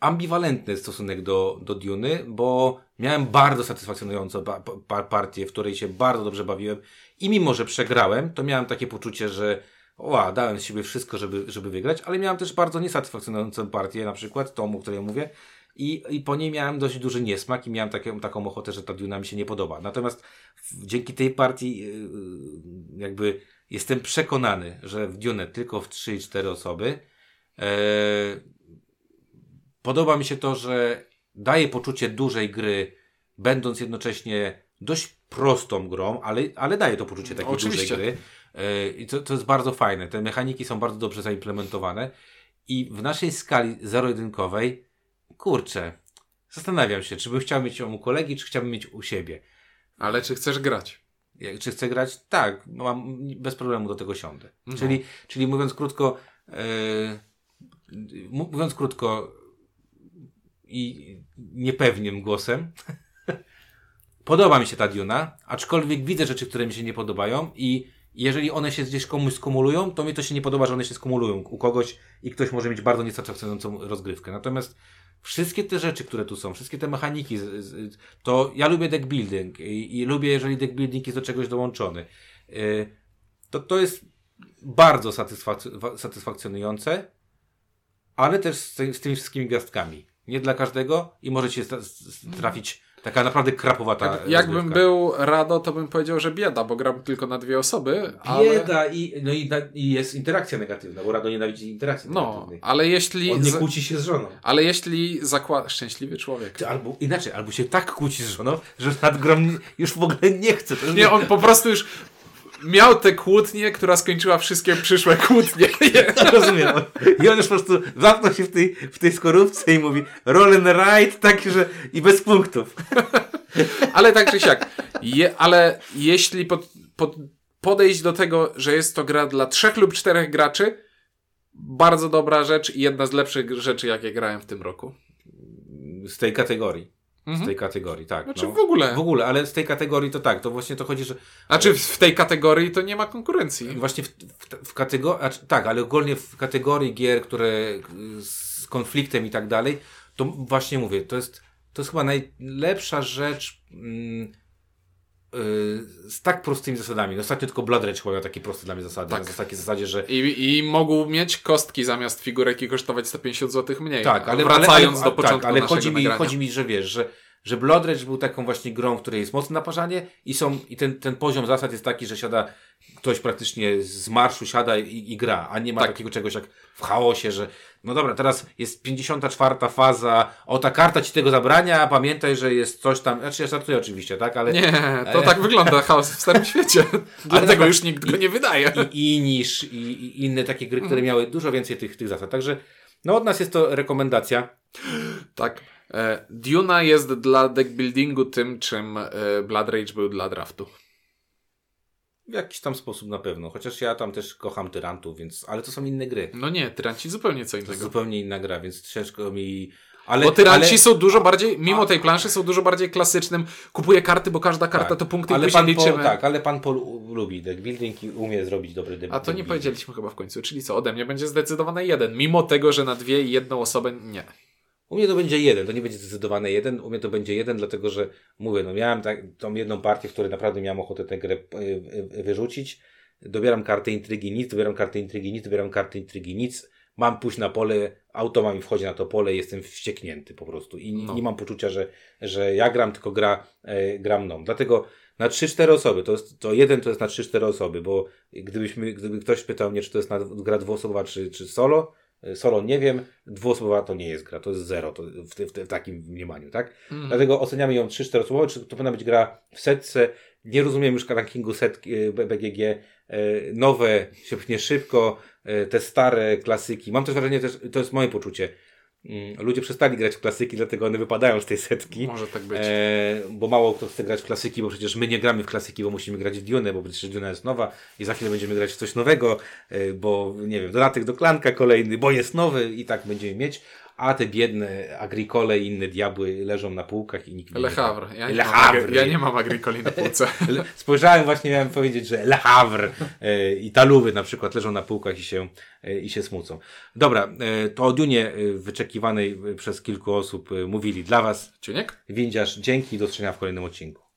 ambiwalentny stosunek do, do Duny, bo miałem bardzo satysfakcjonującą pa, pa, partię, w której się bardzo dobrze bawiłem i mimo, że przegrałem, to miałem takie poczucie, że Ła, dałem z siebie wszystko, żeby, żeby wygrać, ale miałem też bardzo niesatysfakcjonującą partię, na przykład tą, o której mówię, i, i po niej miałem dość duży niesmak i miałem takie, taką ochotę, że ta Duna mi się nie podoba. Natomiast dzięki tej partii yy, jakby jestem przekonany, że w Dune tylko w 3 i 4 osoby e, podoba mi się to, że daje poczucie dużej gry, będąc jednocześnie dość prostą grą, ale, ale daje to poczucie takiej Oczywiście. dużej gry. E, I to, to jest bardzo fajne. Te mechaniki są bardzo dobrze zaimplementowane. I w naszej skali zero-jedynkowej, kurczę, zastanawiam się, czy bym chciał mieć ją u kolegi, czy chciałbym mieć u siebie. Ale czy chcesz grać? Jak- Czy chcę grać? Tak, no mam, bez problemu do tego siądę. No. Czyli, czyli mówiąc krótko, yy, mówiąc krótko i niepewnym głosem, podoba mi się ta Duna, aczkolwiek widzę rzeczy, które mi się nie podobają i jeżeli one się gdzieś komuś skumulują, to mi to się nie podoba, że one się skumulują u kogoś i ktoś może mieć bardzo niesatysfakcjonującą rozgrywkę. Natomiast wszystkie te rzeczy, które tu są, wszystkie te mechaniki, to ja lubię deck building i, i lubię, jeżeli deck building jest do czegoś dołączony. Yy, To, to jest bardzo satysfak- satysfakcjonujące, ale też z, z tymi wszystkimi gwiazdkami. Nie dla każdego i może się sta- s- trafić taka naprawdę krapowata Jak, jakbym rozgrywka. był Rado, to bym powiedział, że bieda, bo gram tylko na dwie osoby, ale... Bieda i, no i, na- i jest interakcja negatywna, bo Rado nienawidzi interakcji No, negatywnej. ale jeśli... On nie za- kłóci się z żoną. Ale jeśli zakłada... Szczęśliwy człowiek. Ty, albo inaczej, albo się tak kłóci z żoną, że nad nie- już w ogóle nie chce. Nie, on po prostu już miał tę kłótnię, która skończyła wszystkie przyszłe kłótnie. Rozumiem. I on już po prostu zamknął się w tej, w tej skorupce i mówi roll and ride, tak, że i bez punktów. Ale tak czy siak. Je, ale jeśli pod, pod, podejść do tego, że jest to gra dla trzech lub czterech graczy, bardzo dobra rzecz i jedna z lepszych rzeczy, jakie grałem w tym roku. Z tej kategorii. Z Mhm. tej kategorii, tak. Znaczy no. w ogóle. W ogóle, ale z tej kategorii to tak, to właśnie to chodzi, że Znaczy w, w tej kategorii to nie ma konkurencji. właśnie w, w, w kategorii, tak, ale ogólnie w kategorii gier, które y, z konfliktem i tak dalej, to właśnie mówię, to jest, to jest chyba najlepsza rzecz mm, z tak prostymi zasadami. No, Ostatnio tylko Blood Rage miał takie proste dla mnie zasady. Tak. Na takiej zasadzie, że I, I mogą mieć kostki zamiast figurek i kosztować 150 zł mniej. Tak, ale wracając ale, do początku tak, ale chodzi mi, nagrania. chodzi mi, że wiesz, że, że Blood Rage był taką właśnie grą, w której jest mocne naparzanie i są, i ten, ten poziom zasad jest taki, że siada ktoś praktycznie z marszu siada i, i gra, a nie ma Tak. takiego czegoś jak w chaosie, że no dobra, teraz jest 54 faza, o ta karta ci tego zabrania, pamiętaj, że jest coś tam, znaczy ja żartuję oczywiście, tak, ale Nie, to tak wygląda chaos w Starym Świecie. Dlatego już nikt go nie wydaje. i, i niż i, i inne takie gry, które miały dużo więcej tych, tych zasad, także no od nas jest to rekomendacja. Tak. E, Duna jest dla deckbuildingu tym, czym e, Blood Rage był dla draftu. W jakiś tam sposób na pewno, chociaż ja tam też kocham tyrantów, więc, ale to są inne gry. No nie, tyranci zupełnie co To innego. zupełnie inna gra, więc ciężko mi... Ale, Bo tyranci ale, są dużo bardziej, mimo tej planszy, są dużo bardziej klasycznym. Kupuję karty, bo każda karta tak, to punkty i ale później pan liczymy. Tak, ale pan Paul lubi deck building i umie zrobić dobry deck A to nie powiedzieliśmy chyba w końcu. Czyli co, ode mnie będzie zdecydowane jeden, mimo tego, że na dwie i jedną osobę nie. U mnie to będzie jeden, to nie będzie zdecydowane jeden, u mnie to będzie jeden, dlatego że mówię, no miałem tak, tą jedną partię, w której naprawdę miałem ochotę tę grę y, y, wyrzucić dobieram kartę intrygi, nic, dobieram kartę intrygi, nic, dobieram kartę intrygi, nic, mam pójść na pole, auto mi wchodzi na to pole, jestem wścieknięty po prostu i No. nie mam poczucia, że, że ja gram, tylko gra, e, gra mną. Dlatego na 3-4 osoby, to, jest, to jeden to jest na 3-4 osoby, bo gdybyśmy, gdyby ktoś pytał mnie, czy to jest na, gra dwuosobowa, czy, czy solo, e, solo nie wiem, dwuosobowa to nie jest gra, to jest zero to w, w, w takim mniemaniu, tak? Mm. Dlatego oceniamy ją 3-4 osobowo, czy to powinna być gra w setce. Nie rozumiem już rankingu setki e, BGG. E, Nowe się pchnie szybko, e, te stare klasyki. Mam też wrażenie, też, to jest moje poczucie. Mm, Ludzie przestali grać w klasyki, dlatego one wypadają z tej setki. Może tak być. E, bo mało kto chce grać w klasyki, bo przecież my nie gramy w klasyki, bo musimy grać w Dune, bo przecież Duna jest nowa i za chwilę będziemy grać w coś nowego, e, bo nie wiem, dodatek do klanka kolejny, bo jest nowy i tak będziemy mieć. A te biedne agrikole i inne diabły leżą na półkach i nikt nie Le Havre. Ja nie, Le mam, Havre. agri- ja nie mam agrikoli na półce. Spojrzałem właśnie, miałem powiedzieć, że Le Havre e, i taluwy na przykład leżą na półkach i się, e, i się smucą. Dobra, e, to o Dunie wyczekiwanej przez kilku osób mówili dla Was. Ciuniek? Windziarz, dzięki, do zobaczenia w kolejnym odcinku.